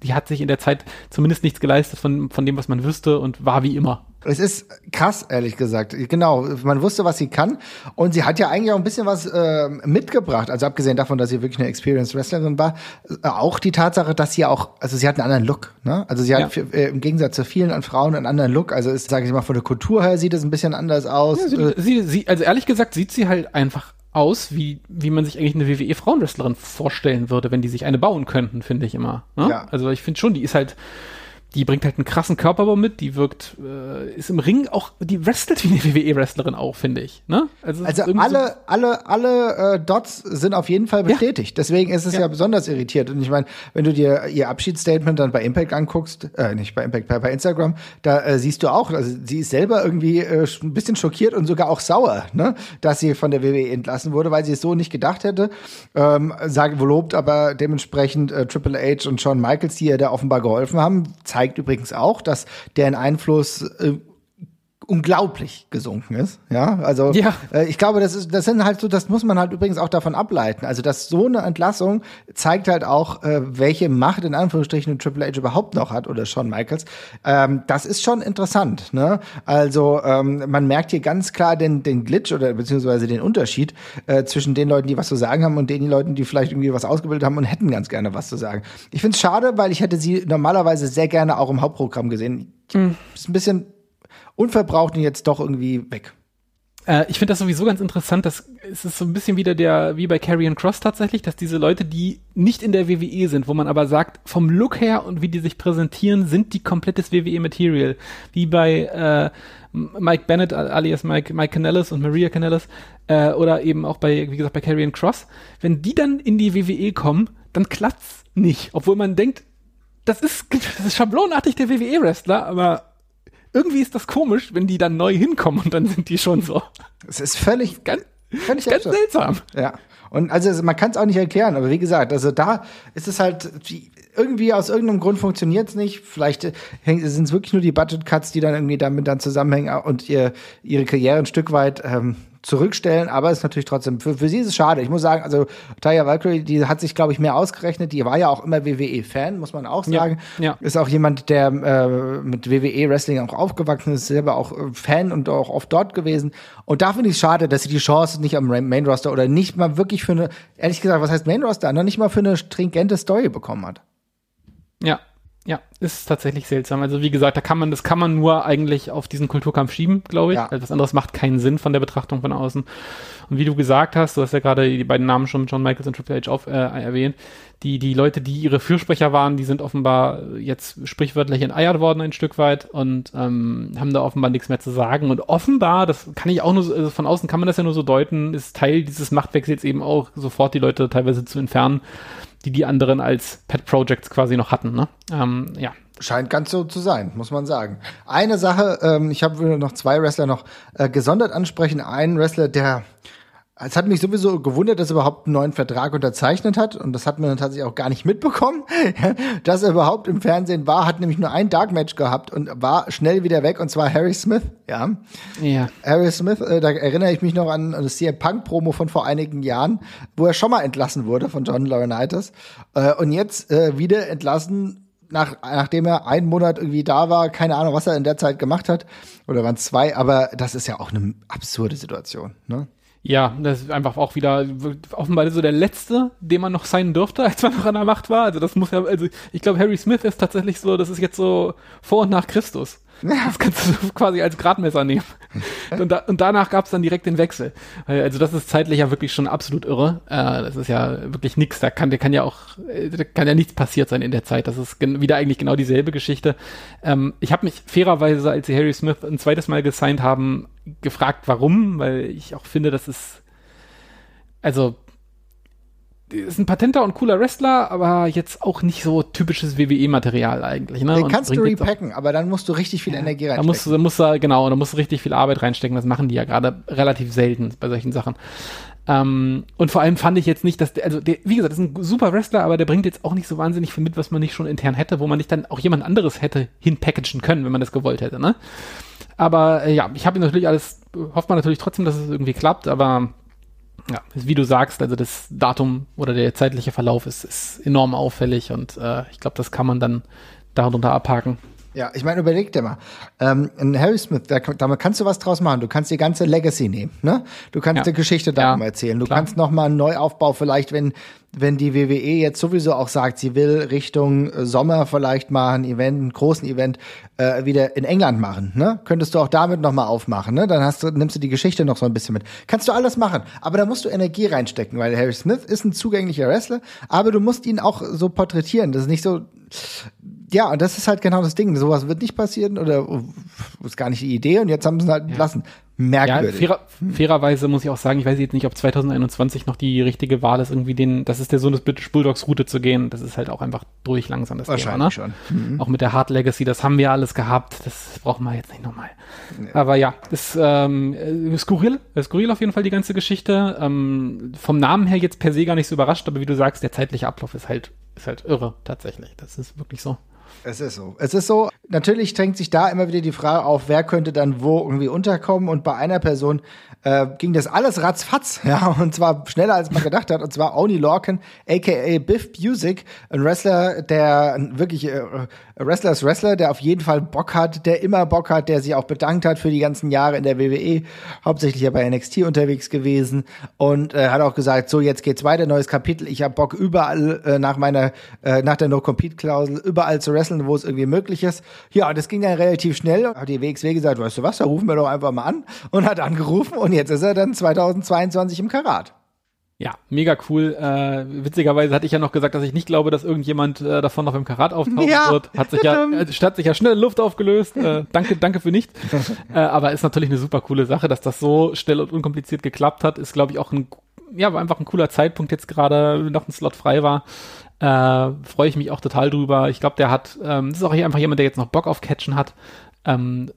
die hat sich in der Zeit zumindest nichts geleistet von, von dem, was man wüsste und war wie immer. Es ist krass, ehrlich gesagt. Genau, man wusste, was sie kann. Und sie hat ja eigentlich auch ein bisschen was äh, mitgebracht. Also abgesehen davon, dass sie wirklich eine Experienced Wrestlerin war, äh, auch die Tatsache, dass sie auch, also sie hat einen anderen Look. Ne? Also sie hat ja. äh, im Gegensatz zu vielen an Frauen einen anderen Look. Also ist, sage ich mal, von der Kultur her sieht es ein bisschen anders aus. Ja, sie, äh, sie, sie, also ehrlich gesagt sieht sie halt einfach aus, wie, wie man sich eigentlich eine WWE-Frauenwrestlerin vorstellen würde, wenn die sich eine bauen könnten, finde ich immer. Ne? Ja. Also ich finde schon, die ist halt, die bringt halt einen krassen Körperbau mit, die wirkt, äh, ist im Ring auch, die wrestelt wie eine WWE-Wrestlerin auch, finde ich. Ne? Also, also alle, so alle, alle äh, Dots sind auf jeden Fall bestätigt. Ja. Deswegen ist es ja. ja. besonders irritiert. Und ich meine, wenn du dir ihr Abschiedsstatement dann bei Impact anguckst, äh, nicht bei Impact, bei, bei Instagram, da äh, siehst du auch, also sie ist selber irgendwie äh, ein bisschen schockiert und sogar auch sauer, ne, dass sie von der WWE entlassen wurde, weil sie es so nicht gedacht hätte. Ähm, sage, lobt aber dementsprechend äh, Triple H und Shawn Michaels, die ihr da offenbar geholfen haben, zeigt übrigens auch, dass deren Einfluss äh, unglaublich gesunken ist. Ja, also ja. Äh, ich glaube, das ist, das sind halt so, das muss man halt übrigens auch davon ableiten. Also, dass so eine Entlassung zeigt halt auch, äh, welche Macht in Anführungsstrichen Triple H überhaupt noch hat oder Shawn Michaels. Ähm, das ist schon interessant. Ne? Also ähm, man merkt hier ganz klar den, den Glitch oder beziehungsweise den Unterschied äh, zwischen den Leuten, die was zu sagen haben und den Leuten, die vielleicht irgendwie was ausgebildet haben und hätten ganz gerne was zu sagen. Ich finde es schade, weil ich hätte sie normalerweise sehr gerne auch im Hauptprogramm gesehen. Mhm. Ist ein bisschen unverbraucht und jetzt doch irgendwie weg. Äh, ich finde das sowieso ganz interessant, dass es ist so ein bisschen wieder der, wie bei Carrion Cross tatsächlich, dass diese Leute, die nicht in der WWE sind, wo man aber sagt, vom Look her und wie die sich präsentieren, sind die komplettes WWE-Material. Wie bei äh, Mike Bennett alias Mike, Mike Canellis und Maria Canellis äh, oder eben auch bei, wie gesagt, bei Carrion Cross. Wenn die dann in die WWE kommen, dann klappt's nicht. Obwohl man denkt, das ist, das ist schablonartig der WWE-Wrestler, aber irgendwie ist das komisch, wenn die dann neu hinkommen und dann sind die schon so. Es ist völlig, ganz, völlig ganz seltsam. Ja. Und also man kann es auch nicht erklären, aber wie gesagt, also da ist es halt irgendwie aus irgendeinem Grund funktioniert es nicht. Vielleicht sind es wirklich nur die Budget Cuts, die dann irgendwie damit dann zusammenhängen und ihr ihre Karriere ein Stück weit ähm, zurückstellen, aber es ist natürlich trotzdem, für, für sie ist es schade. Ich muss sagen, also Taya Valkyrie, die hat sich, glaube ich, mehr ausgerechnet. Die war ja auch immer WWE-Fan, muss man auch sagen. Ja, ja. Ist auch jemand, der äh, mit WWE-Wrestling auch aufgewachsen ist, selber auch äh, Fan und auch oft dort gewesen. Und da finde ich es schade, dass sie die Chance nicht am Main-Roster oder nicht mal wirklich für eine, ehrlich gesagt, was heißt Main-Roster, noch nicht mal für eine stringente Story bekommen hat. Ja, ja, ist tatsächlich seltsam. Also wie gesagt, da kann man, das kann man nur eigentlich auf diesen Kulturkampf schieben, glaube ich. Ja. Also was anderes macht keinen Sinn von der Betrachtung von außen. Und wie du gesagt hast, du hast ja gerade die beiden Namen schon John Michaels und Triple H auf, äh, erwähnt, die, die Leute, die ihre Fürsprecher waren, die sind offenbar jetzt sprichwörtlich enteiert worden ein Stück weit und ähm, haben da offenbar nichts mehr zu sagen. Und offenbar, das kann ich auch nur, so, also von außen kann man das ja nur so deuten, ist Teil dieses Machtwechsels eben auch sofort die Leute teilweise zu entfernen die die anderen als Pet Projects quasi noch hatten. Ne? Ähm, ja. Scheint ganz so zu sein, muss man sagen. Eine Sache, ähm, ich habe noch zwei Wrestler noch äh, gesondert ansprechen. Einen Wrestler, der es hat mich sowieso gewundert, dass er überhaupt einen neuen Vertrag unterzeichnet hat. Und das hat man dann tatsächlich auch gar nicht mitbekommen, dass er überhaupt im Fernsehen war. Hat nämlich nur ein Dark Match gehabt und war schnell wieder weg. Und zwar Harry Smith. Ja. Ja. Harry Smith, äh, da erinnere ich mich noch an das CM Punk Promo von vor einigen Jahren, wo er schon mal entlassen wurde von John Laurinaitis. Äh, und jetzt äh, wieder entlassen nach, nachdem er einen Monat irgendwie da war, keine Ahnung, was er in der Zeit gemacht hat, oder waren zwei, aber das ist ja auch eine absurde Situation, ne? Ja, das ist einfach auch wieder offenbar so der letzte, den man noch sein durfte, als man noch an der Macht war. Also das muss ja, also ich glaube, Harry Smith ist tatsächlich so, das ist jetzt so vor und nach Christus. Das kannst du quasi als Gradmesser nehmen. Und, da, und danach gab es dann direkt den Wechsel. Also das ist zeitlich ja wirklich schon absolut irre. Äh, das ist ja wirklich nichts. Da kann, der kann ja auch, äh, da kann ja nichts passiert sein in der Zeit. Das ist wieder eigentlich genau dieselbe Geschichte. Ähm, ich habe mich fairerweise, als sie Harry Smith ein zweites Mal gesigned haben, gefragt, warum, weil ich auch finde, das ist also ist ein patenter und cooler Wrestler, aber jetzt auch nicht so typisches WWE-Material eigentlich. Ne? Den und kannst du repacken, aber dann musst du richtig viel ja, Energie reinstecken. Da musst, du, da musst du, genau, da musst du richtig viel Arbeit reinstecken. Das machen die ja gerade relativ selten bei solchen Sachen. Ähm, und vor allem fand ich jetzt nicht, dass der, also der, wie gesagt, das ist ein super Wrestler, aber der bringt jetzt auch nicht so wahnsinnig viel mit, was man nicht schon intern hätte, wo man nicht dann auch jemand anderes hätte hinpackagen können, wenn man das gewollt hätte. Ne? Aber äh, ja, ich habe natürlich alles, hofft man natürlich trotzdem, dass es irgendwie klappt, aber ja, wie du sagst, also das Datum oder der zeitliche Verlauf ist, ist enorm auffällig und äh, ich glaube, das kann man dann darunter abhaken. Ja, ich meine, überleg dir mal. Ähm, in Harry Smith, da, damit kannst du was draus machen. Du kannst die ganze Legacy nehmen, ne? Du kannst ja. die Geschichte darum ja, erzählen. Du klar. kannst noch mal einen Neuaufbau vielleicht, wenn wenn die WWE jetzt sowieso auch sagt, sie will Richtung Sommer vielleicht mal ein Event, einen großen Event äh, wieder in England machen, ne? Könntest du auch damit noch mal aufmachen, ne? Dann hast du nimmst du die Geschichte noch so ein bisschen mit. Kannst du alles machen, aber da musst du Energie reinstecken, weil Harry Smith ist ein zugänglicher Wrestler, aber du musst ihn auch so porträtieren. Das ist nicht so ja, und das ist halt genau das Ding. Sowas wird nicht passieren oder ist gar nicht die Idee und jetzt haben sie es halt ja. lassen. Merkwürdig. Ja, fairer, fairerweise muss ich auch sagen, ich weiß jetzt nicht, ob 2021 noch die richtige Wahl ist, irgendwie den, das ist der Sohn des British Bulldogs Route zu gehen. Das ist halt auch einfach durch langsam das Wahrscheinlich Thema, ne? schon. Mhm. Auch mit der Hard Legacy, das haben wir alles gehabt. Das brauchen wir jetzt nicht nochmal. Nee. Aber ja, ist ähm, äh, skurril, äh, skurril auf jeden Fall die ganze Geschichte. Ähm, vom Namen her jetzt per se gar nicht so überrascht, aber wie du sagst, der zeitliche Ablauf ist halt, ist halt irre tatsächlich. Das ist wirklich so. Es ist so. Es ist so. Natürlich drängt sich da immer wieder die Frage auf, wer könnte dann wo irgendwie unterkommen. Und bei einer Person äh, ging das alles ratzfatz, ja, und zwar schneller als man gedacht hat. Und zwar Oni Lorcan, aka Biff Busick, ein Wrestler, der wirklich äh, Wrestler ist Wrestler, der auf jeden Fall Bock hat, der immer Bock hat, der sich auch bedankt hat für die ganzen Jahre in der WWE, hauptsächlich ja bei NXT unterwegs gewesen und äh, hat auch gesagt, so jetzt geht's weiter, neues Kapitel. Ich habe Bock überall äh, nach meiner äh, nach der No Compete Klausel überall zu wresteln, wo es irgendwie möglich ist. Ja, das ging dann relativ schnell. Hat die WXW gesagt, weißt du was, da rufen wir doch einfach mal an und hat angerufen und jetzt ist er dann 2022 im Karat. Ja, mega cool. Äh, witzigerweise hatte ich ja noch gesagt, dass ich nicht glaube, dass irgendjemand äh, davon noch im Karat auftauchen ja, wird. Hat sich ja, äh, statt sich ja schnell Luft aufgelöst. Äh, danke, danke für nichts. äh, aber ist natürlich eine super coole Sache, dass das so schnell und unkompliziert geklappt hat. Ist, glaube ich, auch ein, ja, war einfach ein cooler Zeitpunkt jetzt gerade, noch ein Slot frei war. Äh, Freue ich mich auch total drüber. Ich glaube, der hat, ähm, das ist auch hier einfach jemand, der jetzt noch Bock auf Catchen hat. Ähm,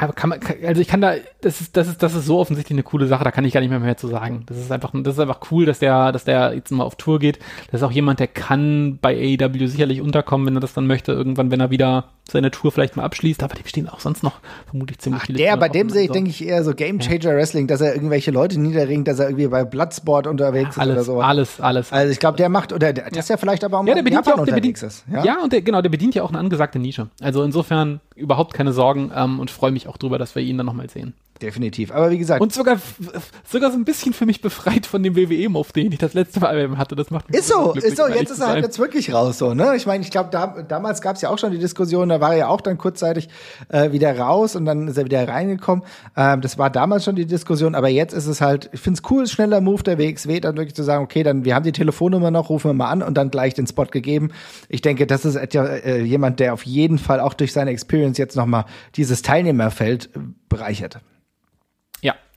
aber kann man, also ich kann da, das ist, das ist, das ist so offensichtlich eine coole Sache, da kann ich gar nicht mehr mehr zu sagen. Das ist einfach, das ist einfach cool, dass der, dass der jetzt mal auf Tour geht. Das ist auch jemand, der kann bei AEW sicherlich unterkommen, wenn er das dann möchte, irgendwann, wenn er wieder seine Tour vielleicht mal abschließt. Aber die bestehen auch sonst noch vermutlich ziemlich Ach, viele. Der, bei dem sehe ich, denke ich, eher so Game Changer Wrestling, dass er irgendwelche Leute niederringt, dass er irgendwie bei Bloodsport unterwegs ja, alles, ist oder so. Alles, alles. Also ich glaube, der macht, oder der, das ist ja vielleicht aber auch mal ja, der bedient ja auch, der bedient, ist. Ja? ja, und der, genau, der bedient ja auch eine angesagte Nische. Also insofern überhaupt keine Sorgen ähm, und freue mich auch drüber, dass wir ihn dann nochmal sehen. Definitiv. Aber wie gesagt. Und sogar, sogar so ein bisschen für mich befreit von dem WWE-Move, den ich das letzte Mal hatte. Das macht mich Ist so, ist so. Jetzt ist er halt jetzt wirklich raus, so, ne? Ich meine, ich glaube, da, damals gab es ja auch schon die Diskussion, da war er ja auch dann kurzzeitig äh, wieder raus und dann ist er wieder reingekommen. Ähm, das war damals schon die Diskussion, aber jetzt ist es halt, ich finde es cool, schneller Move der WXW, dann wirklich zu sagen, okay, dann, wir haben die Telefonnummer noch, rufen wir mal an und dann gleich den Spot gegeben. Ich denke, das ist äh, jemand, der auf jeden Fall auch durch seine Experience jetzt nochmal dieses Teilnehmerfeld bereichert.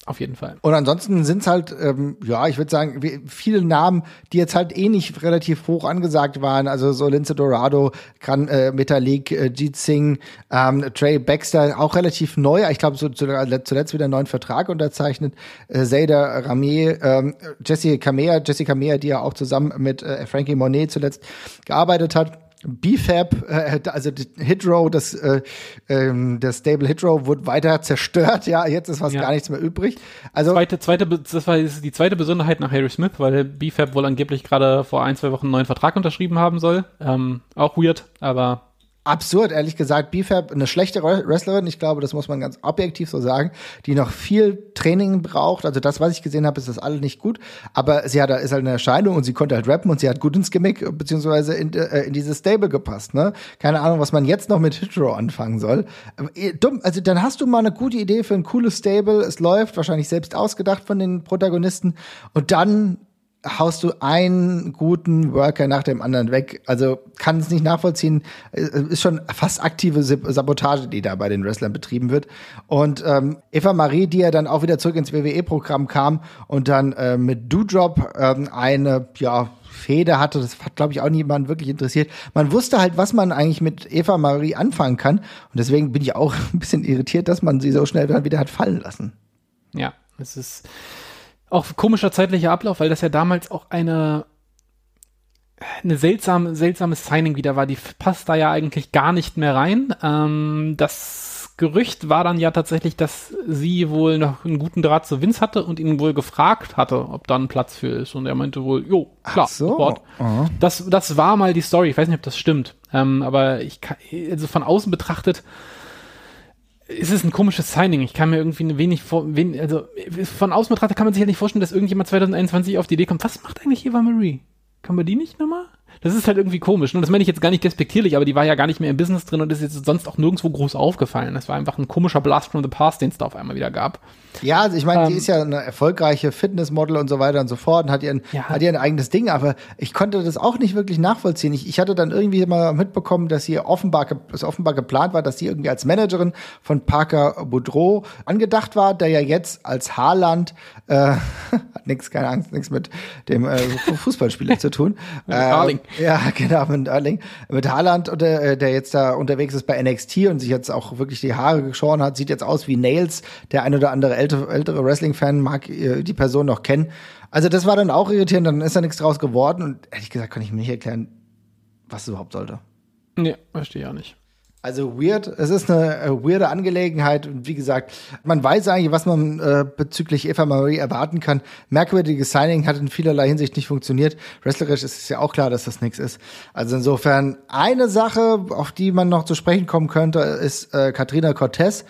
Auf jeden Fall. Und ansonsten sind es halt, ähm, ja, ich würde sagen, viele Namen, die jetzt halt eh nicht relativ hoch angesagt waren. Also so Lince Dorado, Gran äh, Metalik, äh, Jeet Singh, ähm, Trey Baxter, auch relativ neu. Ich glaube, so zuletzt wieder einen neuen Vertrag unterzeichnet. Äh, Zayda Ramier, ähm, Jesse Kamea, Jesse Kamea, die ja auch zusammen mit äh, Frankie Monet zuletzt gearbeitet hat. BFAB, äh, also Hitrow, das, äh, ähm, der Stable Hitrow wurde weiter zerstört. Ja, jetzt ist fast ja. gar nichts mehr übrig. Also zweite, zweite, das war die zweite Besonderheit nach Harry Smith, weil BFAB wohl angeblich gerade vor ein, zwei Wochen einen neuen Vertrag unterschrieben haben soll. Ähm, auch weird, aber absurd, ehrlich gesagt. BFAB, eine schlechte Wrestlerin, ich glaube, das muss man ganz objektiv so sagen, die noch viel Training braucht. Also das, was ich gesehen habe, ist das alles nicht gut. Aber sie hat, ist halt eine Erscheinung und sie konnte halt rappen und sie hat gut ins Gimmick beziehungsweise in, äh, in dieses Stable gepasst. Ne? Keine Ahnung, was man jetzt noch mit Hitro anfangen soll. Eh, dumm, also dann hast du mal eine gute Idee für ein cooles Stable. Es läuft, wahrscheinlich selbst ausgedacht von den Protagonisten. Und dann haust du einen guten Worker nach dem anderen weg. Also kann es nicht nachvollziehen. Ist schon fast aktive Sabotage, die da bei den Wrestlern betrieben wird. Und ähm, Eva Marie, die ja dann auch wieder zurück ins WWE-Programm kam und dann äh, mit Doodrop ähm, eine, ja, Feder hatte, das hat, glaube ich, auch niemand wirklich interessiert. Man wusste halt, was man eigentlich mit Eva Marie anfangen kann. Und deswegen bin ich auch ein bisschen irritiert, dass man sie so schnell dann wieder hat fallen lassen. Ja, es ist auch komischer zeitlicher Ablauf, weil das ja damals auch eine eine seltsame, seltsames Signing wieder war. Die passt da ja eigentlich gar nicht mehr rein. Ähm, das Gerücht war dann ja tatsächlich, dass sie wohl noch einen guten Draht zu Vince hatte und ihn wohl gefragt hatte, ob da ein Platz für ist. Und er meinte wohl, jo, klar, so. sofort. Das, das war mal die Story. Ich weiß nicht, ob das stimmt. Ähm, aber ich kann, also von außen betrachtet, es ist ein komisches Signing. Ich kann mir irgendwie wenig vor, wen, also von außen betrachtet kann man sich halt nicht vorstellen, dass irgendjemand 2021 auf die Idee kommt. Was macht eigentlich Eva Marie? Kann man die nicht nochmal? Das ist halt irgendwie komisch. Und ne? das meine ich jetzt gar nicht despektierlich, aber die war ja gar nicht mehr im Business drin und ist jetzt sonst auch nirgendwo groß aufgefallen. Das war einfach ein komischer Blast from the Past, den es da auf einmal wieder gab. Ja, also ich meine, ähm, sie ist ja eine erfolgreiche Fitnessmodel und so weiter und so fort und hat ihren, ja. hat ihr ein eigenes Ding, aber ich konnte das auch nicht wirklich nachvollziehen. Ich, ich hatte dann irgendwie mal mitbekommen, dass sie offenbar, es offenbar geplant war, dass sie irgendwie als Managerin von Parker Boudreau angedacht war, der ja jetzt als Haarland äh, hat nichts, keine Angst, nichts mit dem äh, Fußballspieler zu tun. äh, ja, genau, mit Erling. Mit Haaland, äh, der jetzt da unterwegs ist bei NXT und sich jetzt auch wirklich die Haare geschoren hat, sieht jetzt aus wie Nails. Der ein oder andere ältere, ältere Wrestling-Fan mag äh, die Person noch kennen. Also das war dann auch irritierend, dann ist da nichts draus geworden und ehrlich gesagt kann ich mir nicht erklären, was es überhaupt sollte. Nee, verstehe ich auch nicht. Also weird, es ist eine äh, weirde Angelegenheit und wie gesagt, man weiß eigentlich, was man äh, bezüglich Eva Marie erwarten kann. Merkwürdiges Signing hat in vielerlei Hinsicht nicht funktioniert. Wrestlerisch ist es ja auch klar, dass das nichts ist. Also insofern eine Sache, auf die man noch zu sprechen kommen könnte, ist äh, Katrina Cortez,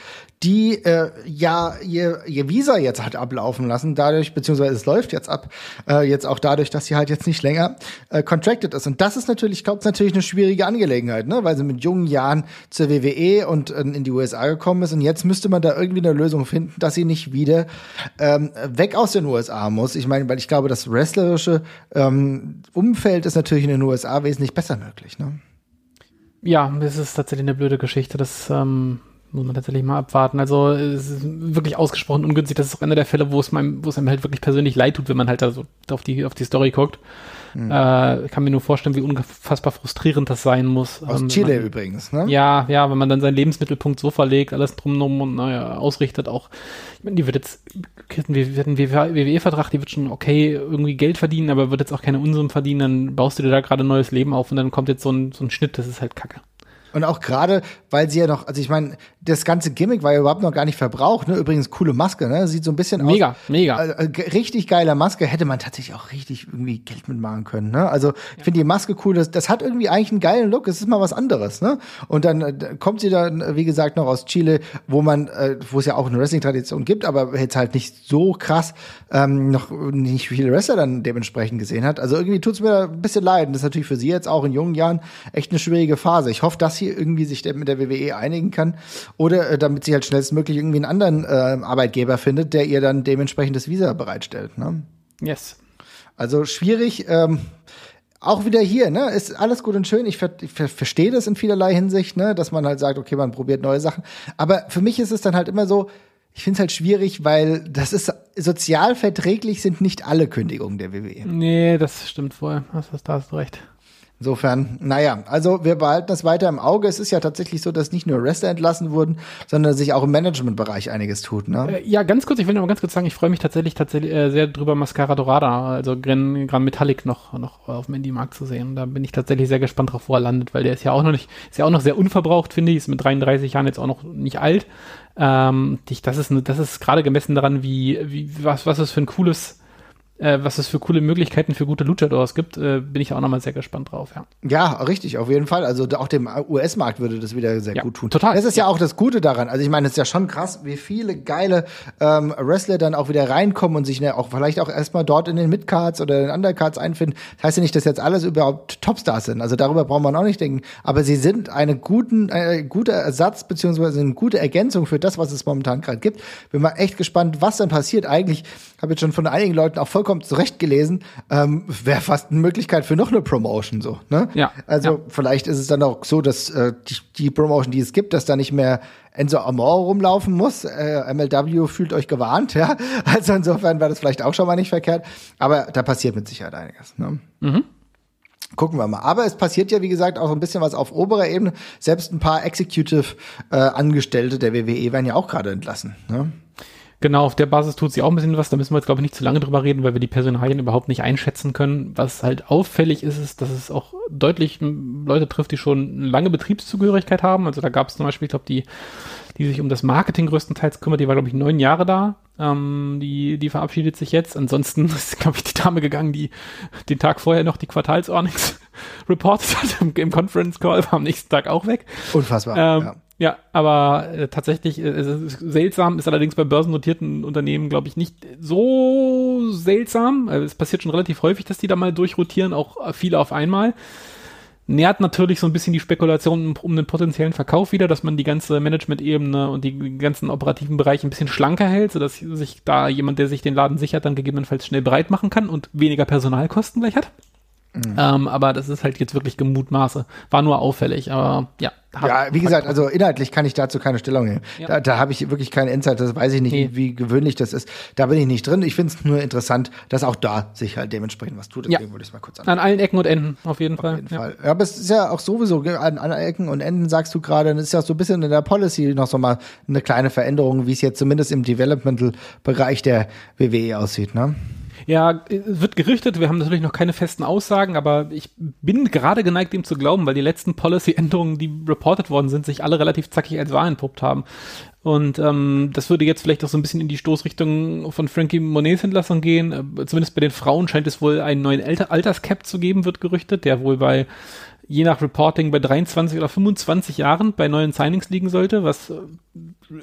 die äh, ja ihr, ihr Visa jetzt hat ablaufen lassen, dadurch, beziehungsweise es läuft jetzt ab, äh, jetzt auch dadurch, dass sie halt jetzt nicht länger äh, contracted ist. Und das ist natürlich, ich glaube, natürlich eine schwierige Angelegenheit, ne? weil sie mit jungen Jahren zur WWE und äh, in die USA gekommen ist. Und jetzt müsste man da irgendwie eine Lösung finden, dass sie nicht wieder ähm, weg aus den USA muss. Ich meine, weil ich glaube, das wrestlerische ähm, Umfeld ist natürlich in den USA wesentlich besser möglich. Ne? Ja, das ist tatsächlich eine blöde Geschichte. Das ähm muss man tatsächlich mal abwarten. Also es ist wirklich ausgesprochen ungünstig. Das ist auch einer der Fälle, wo es meinem, wo es einem halt wirklich persönlich leid tut, wenn man halt da so auf die, auf die Story guckt. Mhm. Äh, kann mir nur vorstellen, wie unfassbar frustrierend das sein muss. Aus ähm, Chile man, übrigens, ne? Ja, ja, wenn man dann seinen Lebensmittelpunkt so verlegt, alles drumherum und naja, ausrichtet auch. Ich meine, die wird jetzt, wir werden WWE-Vertrag, die wird schon okay irgendwie Geld verdienen, aber wird jetzt auch keine Unsummen verdienen, dann baust du dir da gerade ein neues Leben auf und dann kommt jetzt so ein, so ein Schnitt, das ist halt kacke. Und auch gerade, weil sie ja noch, also ich meine, das ganze Gimmick war ja überhaupt noch gar nicht verbraucht. Ne? Übrigens coole Maske, ne? Sieht so ein bisschen mega, aus. Mega, mega. Äh, richtig geiler Maske hätte man tatsächlich auch richtig irgendwie Geld mitmachen können. Ne? Also ich finde die Maske cool. Das, das hat irgendwie eigentlich einen geilen Look. Es ist mal was anderes. Ne? Und dann äh, kommt sie dann, wie gesagt, noch aus Chile, wo man, äh, wo es ja auch eine Wrestling-Tradition gibt, aber jetzt halt nicht so krass ähm, noch nicht viele Wrestler dann dementsprechend gesehen hat. Also irgendwie tut's mir ein bisschen leid. Und das ist natürlich für sie jetzt auch in jungen Jahren echt eine schwierige Phase. Ich hoffe, dass sie irgendwie sich der, mit der WWE einigen kann oder äh, damit sie halt schnellstmöglich irgendwie einen anderen äh, Arbeitgeber findet, der ihr dann dementsprechend das Visa bereitstellt. Ne? Yes. Also schwierig. Ähm, auch wieder hier, ne, ist alles gut und schön. Ich, ver ich ver verstehe das in vielerlei Hinsicht, ne, dass man halt sagt, okay, man probiert neue Sachen. Aber für mich ist es dann halt immer so, ich finde es halt schwierig, weil das ist sozial verträglich sind nicht alle Kündigungen der WWE. Nee, das stimmt voll. da hast du recht. Insofern, naja, also wir behalten das weiter im Auge. Es ist ja tatsächlich so, dass nicht nur Wrestler entlassen wurden, sondern sich auch im Managementbereich einiges tut. Ne? Äh, ja, ganz kurz, ich will mal ganz kurz sagen, ich freue mich tatsächlich tatsächlich äh, sehr drüber, Mascara Dorada, also Gran, Gran Metallic noch, noch auf dem Indie-Markt zu sehen. Da bin ich tatsächlich sehr gespannt drauf, wo er landet, weil der ist ja auch noch nicht, ist ja auch noch sehr unverbraucht, finde ich, ist mit 33 Jahren jetzt auch noch nicht alt. Ähm, das ist, das ist gerade gemessen daran, wie, wie was, was es für ein cooles äh, was es für coole Möglichkeiten für gute Luchadors gibt, äh, bin ich auch nochmal sehr gespannt drauf, ja. Ja, richtig, auf jeden Fall. Also auch dem US-Markt würde das wieder sehr ja, gut tun. Total. Das ist ja. auch das Gute daran. Also ich meine, es ist ja schon krass, wie viele geile ähm, Wrestler dann auch wieder reinkommen und sich ne, auch vielleicht auch erstmal dort in den Midcards oder in den Undercards einfinden. Das heißt ja nicht, dass jetzt alles überhaupt Topstars sind. Also darüber braucht man auch nicht denken. Aber sie sind eine guten, äh, guter Ersatz beziehungsweise eine gute Ergänzung für das, was es momentan gerade gibt. Bin mal echt gespannt, was dann passiert. Eigentlich habe jetzt schon von einigen Leuten auch vollkommen zurecht gelesen, ähm, wäre fast eine Möglichkeit für noch eine Promotion so. Ne? Ja. Also ja. vielleicht ist es dann auch so, dass äh, die, die Promotion, die es gibt, dass da nicht mehr Enzo Amor rumlaufen muss. Äh, MLW fühlt euch gewarnt, ja. Also insofern wäre das vielleicht auch schon mal nicht verkehrt. Aber da passiert mit Sicherheit einiges. Ne? Mhm. Gucken wir mal. Aber es passiert ja, wie gesagt, auch ein bisschen was auf oberer Ebene. Selbst ein paar Executive-Angestellte äh, der WWE werden ja auch gerade entlassen. Ne? Genau, auf der Basis tut sie auch ein bisschen was. Da müssen wir jetzt, glaube ich, nicht zu lange drüber reden, weil wir die Personalien überhaupt nicht einschätzen können. Was halt auffällig ist, ist, dass es auch deutlich Leute trifft, die schon lange Betriebszugehörigkeit haben. Also da gab es zum Beispiel, ich glaube, die, die sich um das Marketing größtenteils kümmert, die war, glaube ich, neun Jahre da. Ähm, die, die verabschiedet sich jetzt. Ansonsten ist, glaube ich, die Dame gegangen, die den Tag vorher noch die Quartalsearnings reportet hat im, im Conference Call, war am nächsten Tag auch weg. Unfassbar. Ähm, ja. Ja, aber äh, tatsächlich äh, ist seltsam, ist allerdings bei börsennotierten Unternehmen, glaube ich, nicht so seltsam. Also es passiert schon relativ häufig, dass die da mal durchrotieren, auch viele auf einmal. Nährt natürlich so ein bisschen die Spekulation um, um den potenziellen Verkauf wieder, dass man die ganze Management-Ebene und die ganzen operativen Bereiche ein bisschen schlanker hält, sodass sich da jemand, der sich den Laden sichert, dann gegebenenfalls schnell breit machen kann und weniger Personalkosten gleich hat. Mhm. Ähm, aber das ist halt jetzt wirklich Gemutmaße. War nur auffällig, aber ja. Ja, wie gesagt, also inhaltlich kann ich dazu keine Stellung nehmen. Ja. Da, da habe ich wirklich keine Insight, das weiß ich nicht, nee. wie gewöhnlich das ist. Da bin ich nicht drin. Ich finde es nur interessant, dass auch da sich halt dementsprechend was tut. Deswegen ja. würde ich es mal kurz an. An allen Ecken und Enden, auf jeden auf Fall. Jeden ja. Fall. Ja, aber es ist ja auch sowieso an allen Ecken und Enden, sagst du gerade, dann ist ja so ein bisschen in der Policy noch so mal eine kleine Veränderung, wie es jetzt zumindest im Developmental-Bereich der WWE aussieht, ne? Ja, es wird gerichtet. Wir haben natürlich noch keine festen Aussagen, aber ich bin gerade geneigt, dem zu glauben, weil die letzten Policy-Änderungen, die reported worden sind, sich alle relativ zackig als wahr entpuppt haben. Und ähm, das würde jetzt vielleicht auch so ein bisschen in die Stoßrichtung von Frankie Monets Entlassung gehen. Äh, zumindest bei den Frauen scheint es wohl einen neuen Alter Alterscap zu geben, wird gerüchtet, der wohl bei je nach Reporting bei 23 oder 25 Jahren bei neuen Signings liegen sollte, was äh,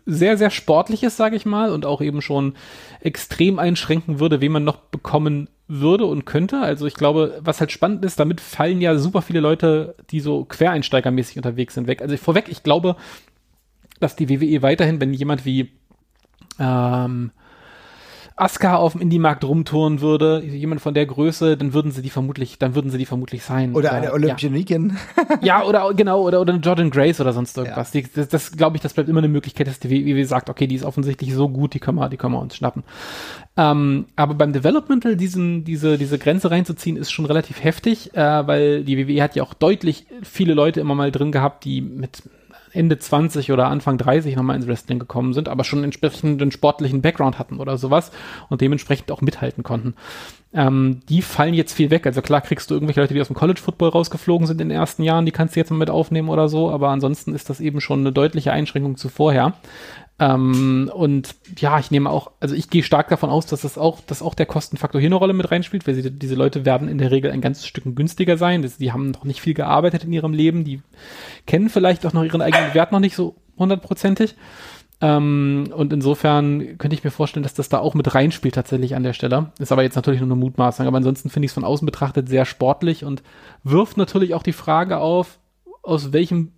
sehr, sehr sportlich ist, sage ich mal, und auch eben schon extrem einschränken würde, wen man noch bekommen würde und könnte. Also ich glaube, was halt spannend ist, damit fallen ja super viele Leute, die so quereinsteigermäßig unterwegs sind, weg. Also vorweg, ich glaube, dass die WWE weiterhin, wenn jemand wie ähm, Asuka auf dem Indie-Markt rumtouren würde, jemand von der Größe, dann würden sie die vermutlich, dann würden sie die vermutlich sein. Oder eine Olympionikin. Ja. ja, oder genau, oder, oder eine Jordan Grace oder sonst irgendwas. Ja. Die, das, das glaube ich, das bleibt immer eine Möglichkeit, dass die WWE sagt, okay, die ist offensichtlich so gut, die können wir, die können wir uns schnappen. Ähm, aber beim Developmental diesen, diese, diese Grenze reinzuziehen, ist schon relativ heftig, äh, weil die WWE hat ja auch deutlich viele Leute immer mal drin gehabt, die mit Ende 20 oder Anfang 30 nochmal ins Wrestling gekommen sind, aber schon entsprechenden sportlichen Background hatten oder sowas und dementsprechend auch mithalten konnten. Ähm, die fallen jetzt viel weg. Also klar kriegst du irgendwelche Leute, die aus dem College Football rausgeflogen sind in den ersten Jahren, die kannst du jetzt mal mit aufnehmen oder so, aber ansonsten ist das eben schon eine deutliche Einschränkung zu vorher. Ähm, und ja, ich nehme auch, also ich gehe stark davon aus, dass das auch, dass auch der Kostenfaktor hier eine Rolle mit reinspielt, weil sie, diese Leute werden in der Regel ein ganzes Stück günstiger sein. Das, die haben noch nicht viel gearbeitet in ihrem Leben, die kennen vielleicht auch noch ihren eigenen Wert noch nicht so hundertprozentig. Ähm, und insofern könnte ich mir vorstellen, dass das da auch mit reinspielt tatsächlich an der Stelle. Ist aber jetzt natürlich nur eine Mutmaßung. Aber ansonsten finde ich es von außen betrachtet sehr sportlich und wirft natürlich auch die Frage auf, aus welchem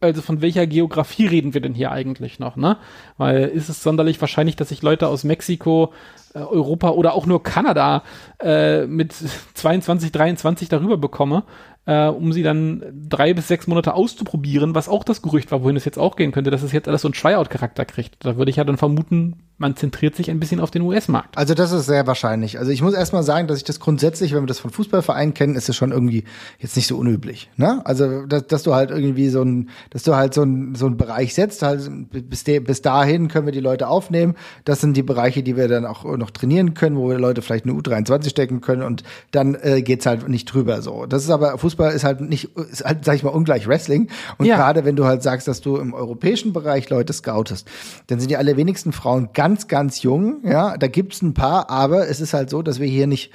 also von welcher Geografie reden wir denn hier eigentlich noch, ne? Weil ist es sonderlich wahrscheinlich, dass ich Leute aus Mexiko, äh, Europa oder auch nur Kanada äh, mit 22, 23 darüber bekomme, äh, um sie dann drei bis sechs Monate auszuprobieren, was auch das Gerücht war, wohin es jetzt auch gehen könnte, dass es jetzt alles so einen Tryout-Charakter kriegt. Da würde ich ja dann vermuten, man zentriert sich ein bisschen auf den US-Markt. Also das ist sehr wahrscheinlich. Also ich muss erstmal sagen, dass ich das grundsätzlich, wenn wir das von Fußballvereinen kennen, ist es schon irgendwie jetzt nicht so unüblich. Ne? Also dass, dass du halt irgendwie so ein, dass du halt so ein so ein Bereich setzt, halt bis, de, bis dahin können wir die Leute aufnehmen. Das sind die Bereiche, die wir dann auch noch trainieren können, wo wir Leute vielleicht eine U23 stecken können und dann äh, geht's halt nicht drüber so. Das ist aber Fußball ist halt nicht, ist halt, sag ich mal, ungleich Wrestling. Und ja. gerade wenn du halt sagst, dass du im europäischen Bereich Leute scoutest, dann sind die allerwenigsten Frauen ganz ganz, jung. Ja, da gibt's ein paar, aber es ist halt so, dass wir hier nicht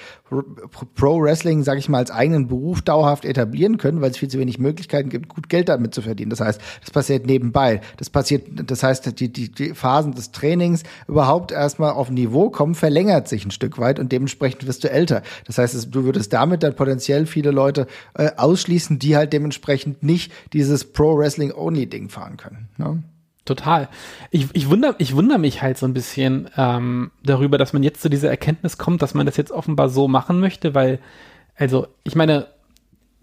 Pro Wrestling, sage ich mal, als eigenen Beruf dauerhaft etablieren können, weil es viel zu wenig Möglichkeiten gibt, gut Geld damit zu verdienen. Das heißt, das passiert nebenbei. Das passiert, das heißt, die, die, die Phasen des Trainings überhaupt erstmal auf Niveau kommen, verlängert sich ein Stück weit und dementsprechend wirst du älter. Das heißt, du würdest damit dann potenziell viele Leute äh, ausschließen, die halt dementsprechend nicht dieses Pro Wrestling Only Ding fahren können. Ne? Total. Ich, ich wundere ich wunder mich halt so ein bisschen ähm, darüber, dass man jetzt zu dieser Erkenntnis kommt, dass man das jetzt offenbar so machen möchte, weil, also, ich meine,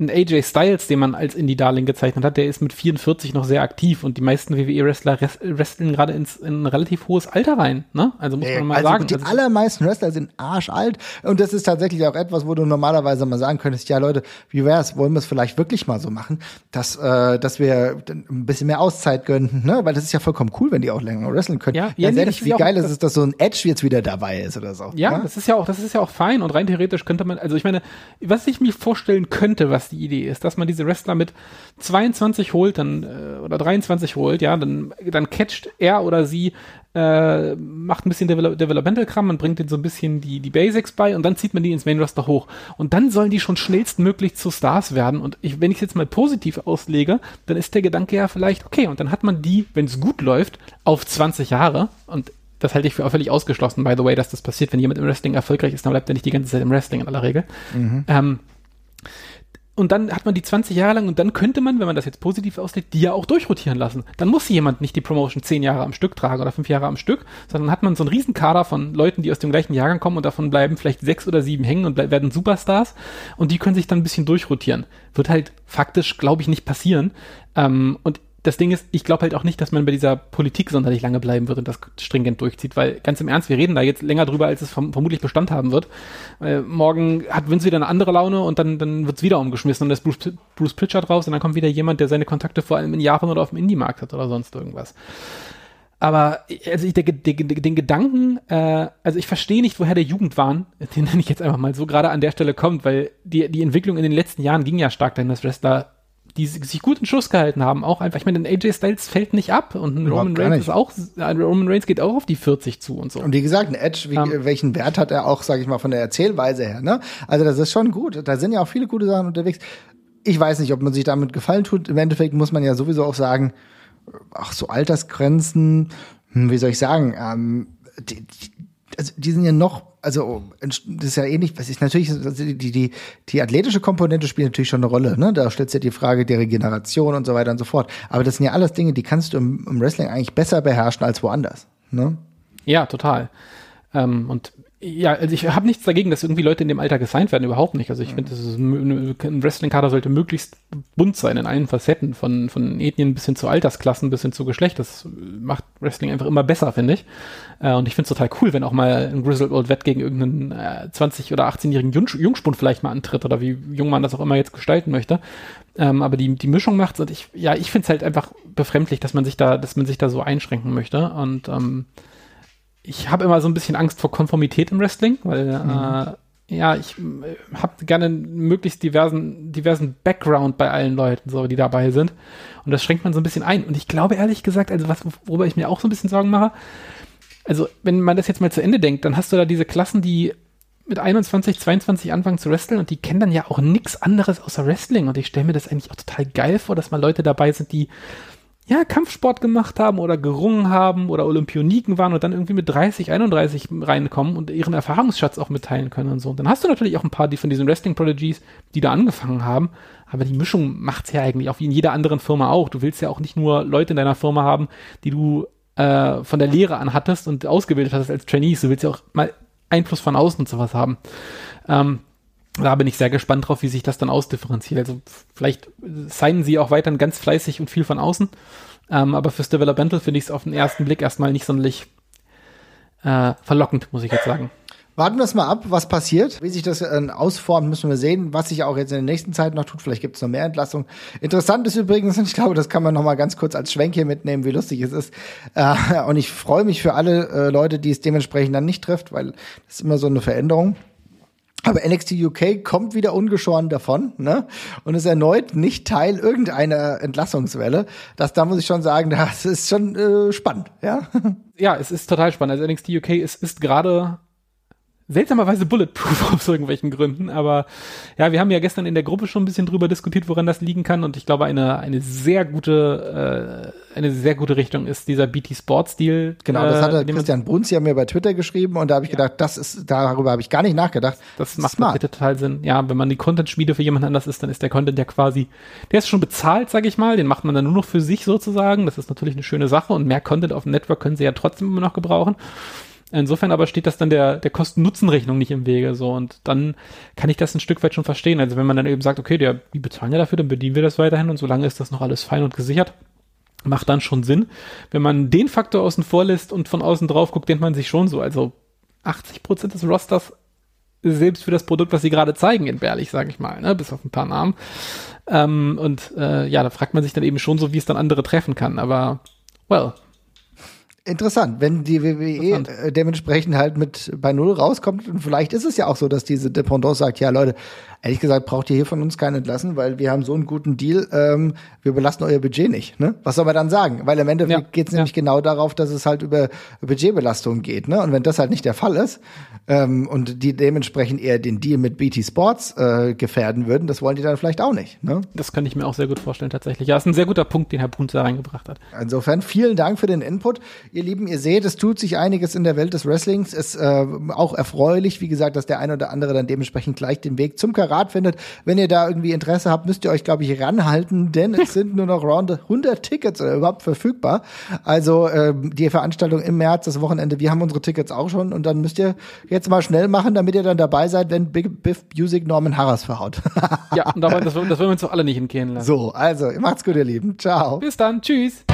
ein AJ Styles, den man als Indie-Darling gezeichnet hat, der ist mit 44 noch sehr aktiv und die meisten WWE-Wrestler wresteln gerade ins in ein relativ hohes Alter rein. Ne? Also muss man mal also sagen. Die also allermeisten Wrestler sind arschalt und das ist tatsächlich auch etwas, wo du normalerweise mal sagen könntest, ja Leute, wie wär's, wollen wir es vielleicht wirklich mal so machen, dass, äh, dass wir ein bisschen mehr Auszeit gönnen, ne? weil das ist ja vollkommen cool, wenn die auch länger wresteln können. Ja, ja nee, wie geil ist es, dass so ein Edge jetzt wieder dabei ist oder so. Ja, ja, das ist ja auch, das ist ja auch fein und rein theoretisch könnte man, also ich meine, was ich mir vorstellen könnte, was die Idee ist, dass man diese Wrestler mit 22 holt, dann äh, oder 23 holt, ja, dann dann catcht er oder sie äh, macht ein bisschen Devel Developmental-Kram, man bringt denen so ein bisschen die, die Basics bei und dann zieht man die ins Main-Roster hoch. Und dann sollen die schon schnellstmöglich zu Stars werden. Und ich, wenn ich es jetzt mal positiv auslege, dann ist der Gedanke ja vielleicht, okay, und dann hat man die, wenn es gut läuft, auf 20 Jahre. Und das halte ich für völlig ausgeschlossen, by the way, dass das passiert. Wenn jemand im Wrestling erfolgreich ist, dann bleibt er nicht die ganze Zeit im Wrestling in aller Regel. Mhm. Ähm, und dann hat man die 20 Jahre lang und dann könnte man, wenn man das jetzt positiv auslegt, die ja auch durchrotieren lassen. Dann muss jemand nicht die Promotion 10 Jahre am Stück tragen oder 5 Jahre am Stück, sondern hat man so einen Riesenkader von Leuten, die aus dem gleichen Jahrgang kommen und davon bleiben vielleicht sechs oder sieben hängen und werden Superstars und die können sich dann ein bisschen durchrotieren. Wird halt faktisch, glaube ich, nicht passieren. Ähm, und das Ding ist, ich glaube halt auch nicht, dass man bei dieser Politik sonderlich lange bleiben wird und das stringent durchzieht, weil ganz im Ernst, wir reden da jetzt länger drüber, als es verm vermutlich Bestand haben wird. Äh, morgen hat Vince wieder eine andere Laune und dann, dann wird's wieder umgeschmissen und da ist Bruce, Bruce Pritchard raus und dann kommt wieder jemand, der seine Kontakte vor allem in Japan oder auf dem Indie-Markt hat oder sonst irgendwas. Aber also ich, der, der, den Gedanken, äh, also ich verstehe nicht, woher der Jugendwahn, den nenne ich jetzt einfach mal so, gerade an der Stelle kommt, weil die, die Entwicklung in den letzten Jahren ging ja stark dahin, dass Wrestler, die sich gut in Schuss gehalten haben, auch einfach, ich meine, ein AJ Styles fällt nicht ab und ein Roman Reigns ist auch, Roman Reigns geht auch auf die 40 zu und so. Und wie gesagt, ein Edge, wie, um, ähm. welchen Wert hat er auch, sage ich mal, von der Erzählweise her, ne? Also das ist schon gut. Da sind ja auch viele gute Sachen unterwegs. Ich weiß nicht, ob man sich damit gefallen tut. Im Endeffekt muss man ja sowieso auch sagen, ach so Altersgrenzen, hm, wie soll ich sagen, ähm, die, die, also die sind ja noch, also das ist ja ähnlich, was ist natürlich, die, die, die athletische Komponente spielt natürlich schon eine Rolle, ne? Da stellt sich ja die Frage der Regeneration und so weiter und so fort. Aber das sind ja alles Dinge, die kannst du im, im Wrestling eigentlich besser beherrschen als woanders. Ne? Ja, total. Ähm, und ja, also ich habe nichts dagegen, dass irgendwie Leute in dem Alter gesigned werden, überhaupt nicht. Also ich finde, ein Wrestling-Kader sollte möglichst bunt sein in allen Facetten, von, von Ethnien bis hin zu Altersklassen, bis hin zu Geschlecht. Das macht Wrestling einfach immer besser, finde ich. Äh, und ich finde es total cool, wenn auch mal ein Grizzled Old Vet gegen irgendeinen äh, 20- oder 18-jährigen Jung Jungspund vielleicht mal antritt oder wie jung man das auch immer jetzt gestalten möchte. Ähm, aber die, die Mischung macht's und ich, ja, ich finde es halt einfach befremdlich, dass man sich da, dass man sich da so einschränken möchte. Und ähm, ich habe immer so ein bisschen Angst vor Konformität im Wrestling, weil mhm. äh, ja, ich äh, habe gerne möglichst diversen, diversen Background bei allen Leuten, so die dabei sind. Und das schränkt man so ein bisschen ein. Und ich glaube ehrlich gesagt, also was, worüber ich mir auch so ein bisschen Sorgen mache, also wenn man das jetzt mal zu Ende denkt, dann hast du da diese Klassen, die mit 21, 22 anfangen zu wresteln und die kennen dann ja auch nichts anderes außer Wrestling. Und ich stelle mir das eigentlich auch total geil vor, dass mal Leute dabei sind, die ja, Kampfsport gemacht haben oder gerungen haben oder Olympioniken waren und dann irgendwie mit 30, 31 reinkommen und ihren Erfahrungsschatz auch mitteilen können und so. Und dann hast du natürlich auch ein paar die von diesen Wrestling Prodigies, die da angefangen haben, aber die Mischung macht's ja eigentlich auch wie in jeder anderen Firma auch. Du willst ja auch nicht nur Leute in deiner Firma haben, die du äh, von der Lehre an hattest und ausgebildet hattest als Trainees. Du willst ja auch mal Einfluss von außen und sowas haben. Ähm, da bin ich sehr gespannt drauf, wie sich das dann ausdifferenziert. Also vielleicht seien sie auch weiterhin ganz fleißig und viel von außen. Ähm, aber fürs Developmental finde ich es auf den ersten Blick erstmal nicht sonderlich äh, verlockend, muss ich jetzt sagen. Warten wir es mal ab, was passiert. Wie sich das äh, ausformt, müssen wir sehen. Was sich auch jetzt in der nächsten Zeit noch tut. Vielleicht gibt es noch mehr Entlassungen. Interessant ist übrigens, und ich glaube, das kann man noch mal ganz kurz als Schwenk hier mitnehmen, wie lustig es ist. Äh, und ich freue mich für alle äh, Leute, die es dementsprechend dann nicht trifft, weil das ist immer so eine Veränderung. Aber NXT UK kommt wieder ungeschoren davon, ne? Und ist erneut nicht Teil irgendeiner Entlassungswelle. Das, da muss ich schon sagen, das ist schon äh, spannend, ja? Ja, es ist total spannend. Also NXT UK ist, ist gerade seltsamerweise bulletproof aus irgendwelchen Gründen. Aber ja, wir haben ja gestern in der Gruppe schon ein bisschen drüber diskutiert, woran das liegen kann. Und ich glaube, eine, eine sehr gute, äh, eine sehr gute Richtung ist dieser BT Sports Deal. Genau, das hat äh, Christian Bruns ja mir bei Twitter geschrieben und da habe ich ja. gedacht, das ist, darüber habe ich gar nicht nachgedacht. Das, das macht smart. total Sinn. Ja, wenn man die Content-Schmiede für jemand anders ist, dann ist der Content ja quasi, der ist schon bezahlt, sage ich mal, den macht man dann nur noch für sich sozusagen. Das ist natürlich eine schöne Sache und mehr Content auf dem Network können sie ja trotzdem immer noch gebrauchen. Insofern aber steht das dann der, der Kosten-Nutzen-Rechnung nicht im Wege, so. Und dann kann ich das ein Stück weit schon verstehen. Also wenn man dann eben sagt, okay, der, die bezahlen ja dafür, dann bedienen wir das weiterhin und solange ist das noch alles fein und gesichert, macht dann schon Sinn. Wenn man den Faktor außen vor lässt und von außen drauf guckt, denkt man sich schon so, also 80 Prozent des Rosters selbst für das Produkt, was sie gerade zeigen, entbehrlich, sage ich mal, ne? bis auf ein paar Namen. Ähm, und äh, ja, da fragt man sich dann eben schon so, wie es dann andere treffen kann. Aber, well, Interessant, wenn die WWE äh, dementsprechend halt mit bei Null rauskommt und vielleicht ist es ja auch so, dass diese Dependance sagt, ja Leute, ehrlich gesagt braucht ihr hier von uns keinen entlassen, weil wir haben so einen guten Deal, ähm, wir belasten euer Budget nicht. Ne? Was soll man dann sagen? Weil im Endeffekt ja, geht es nämlich ja. genau darauf, dass es halt über Budgetbelastung geht. Ne? Und wenn das halt nicht der Fall ist ähm, und die dementsprechend eher den Deal mit BT Sports äh, gefährden würden, das wollen die dann vielleicht auch nicht. Ne? Das kann ich mir auch sehr gut vorstellen tatsächlich. Ja, ist ein sehr guter Punkt, den Herr Punz da reingebracht hat. Insofern vielen Dank für den Input. Ihr Lieben, ihr seht, es tut sich einiges in der Welt des Wrestlings. Es ist äh, auch erfreulich, wie gesagt, dass der eine oder andere dann dementsprechend gleich den Weg zum Karat findet. Wenn ihr da irgendwie Interesse habt, müsst ihr euch, glaube ich, ranhalten, denn es sind nur noch round 100 Tickets äh, überhaupt verfügbar. Also äh, die Veranstaltung im März, das Wochenende, wir haben unsere Tickets auch schon und dann müsst ihr jetzt mal schnell machen, damit ihr dann dabei seid, wenn Big Biff Music Norman Harras verhaut. ja, und dabei, das, das wollen wir uns doch alle nicht entgehen lassen. So, also, macht's gut, ihr Lieben. Ciao. Bis dann. Tschüss.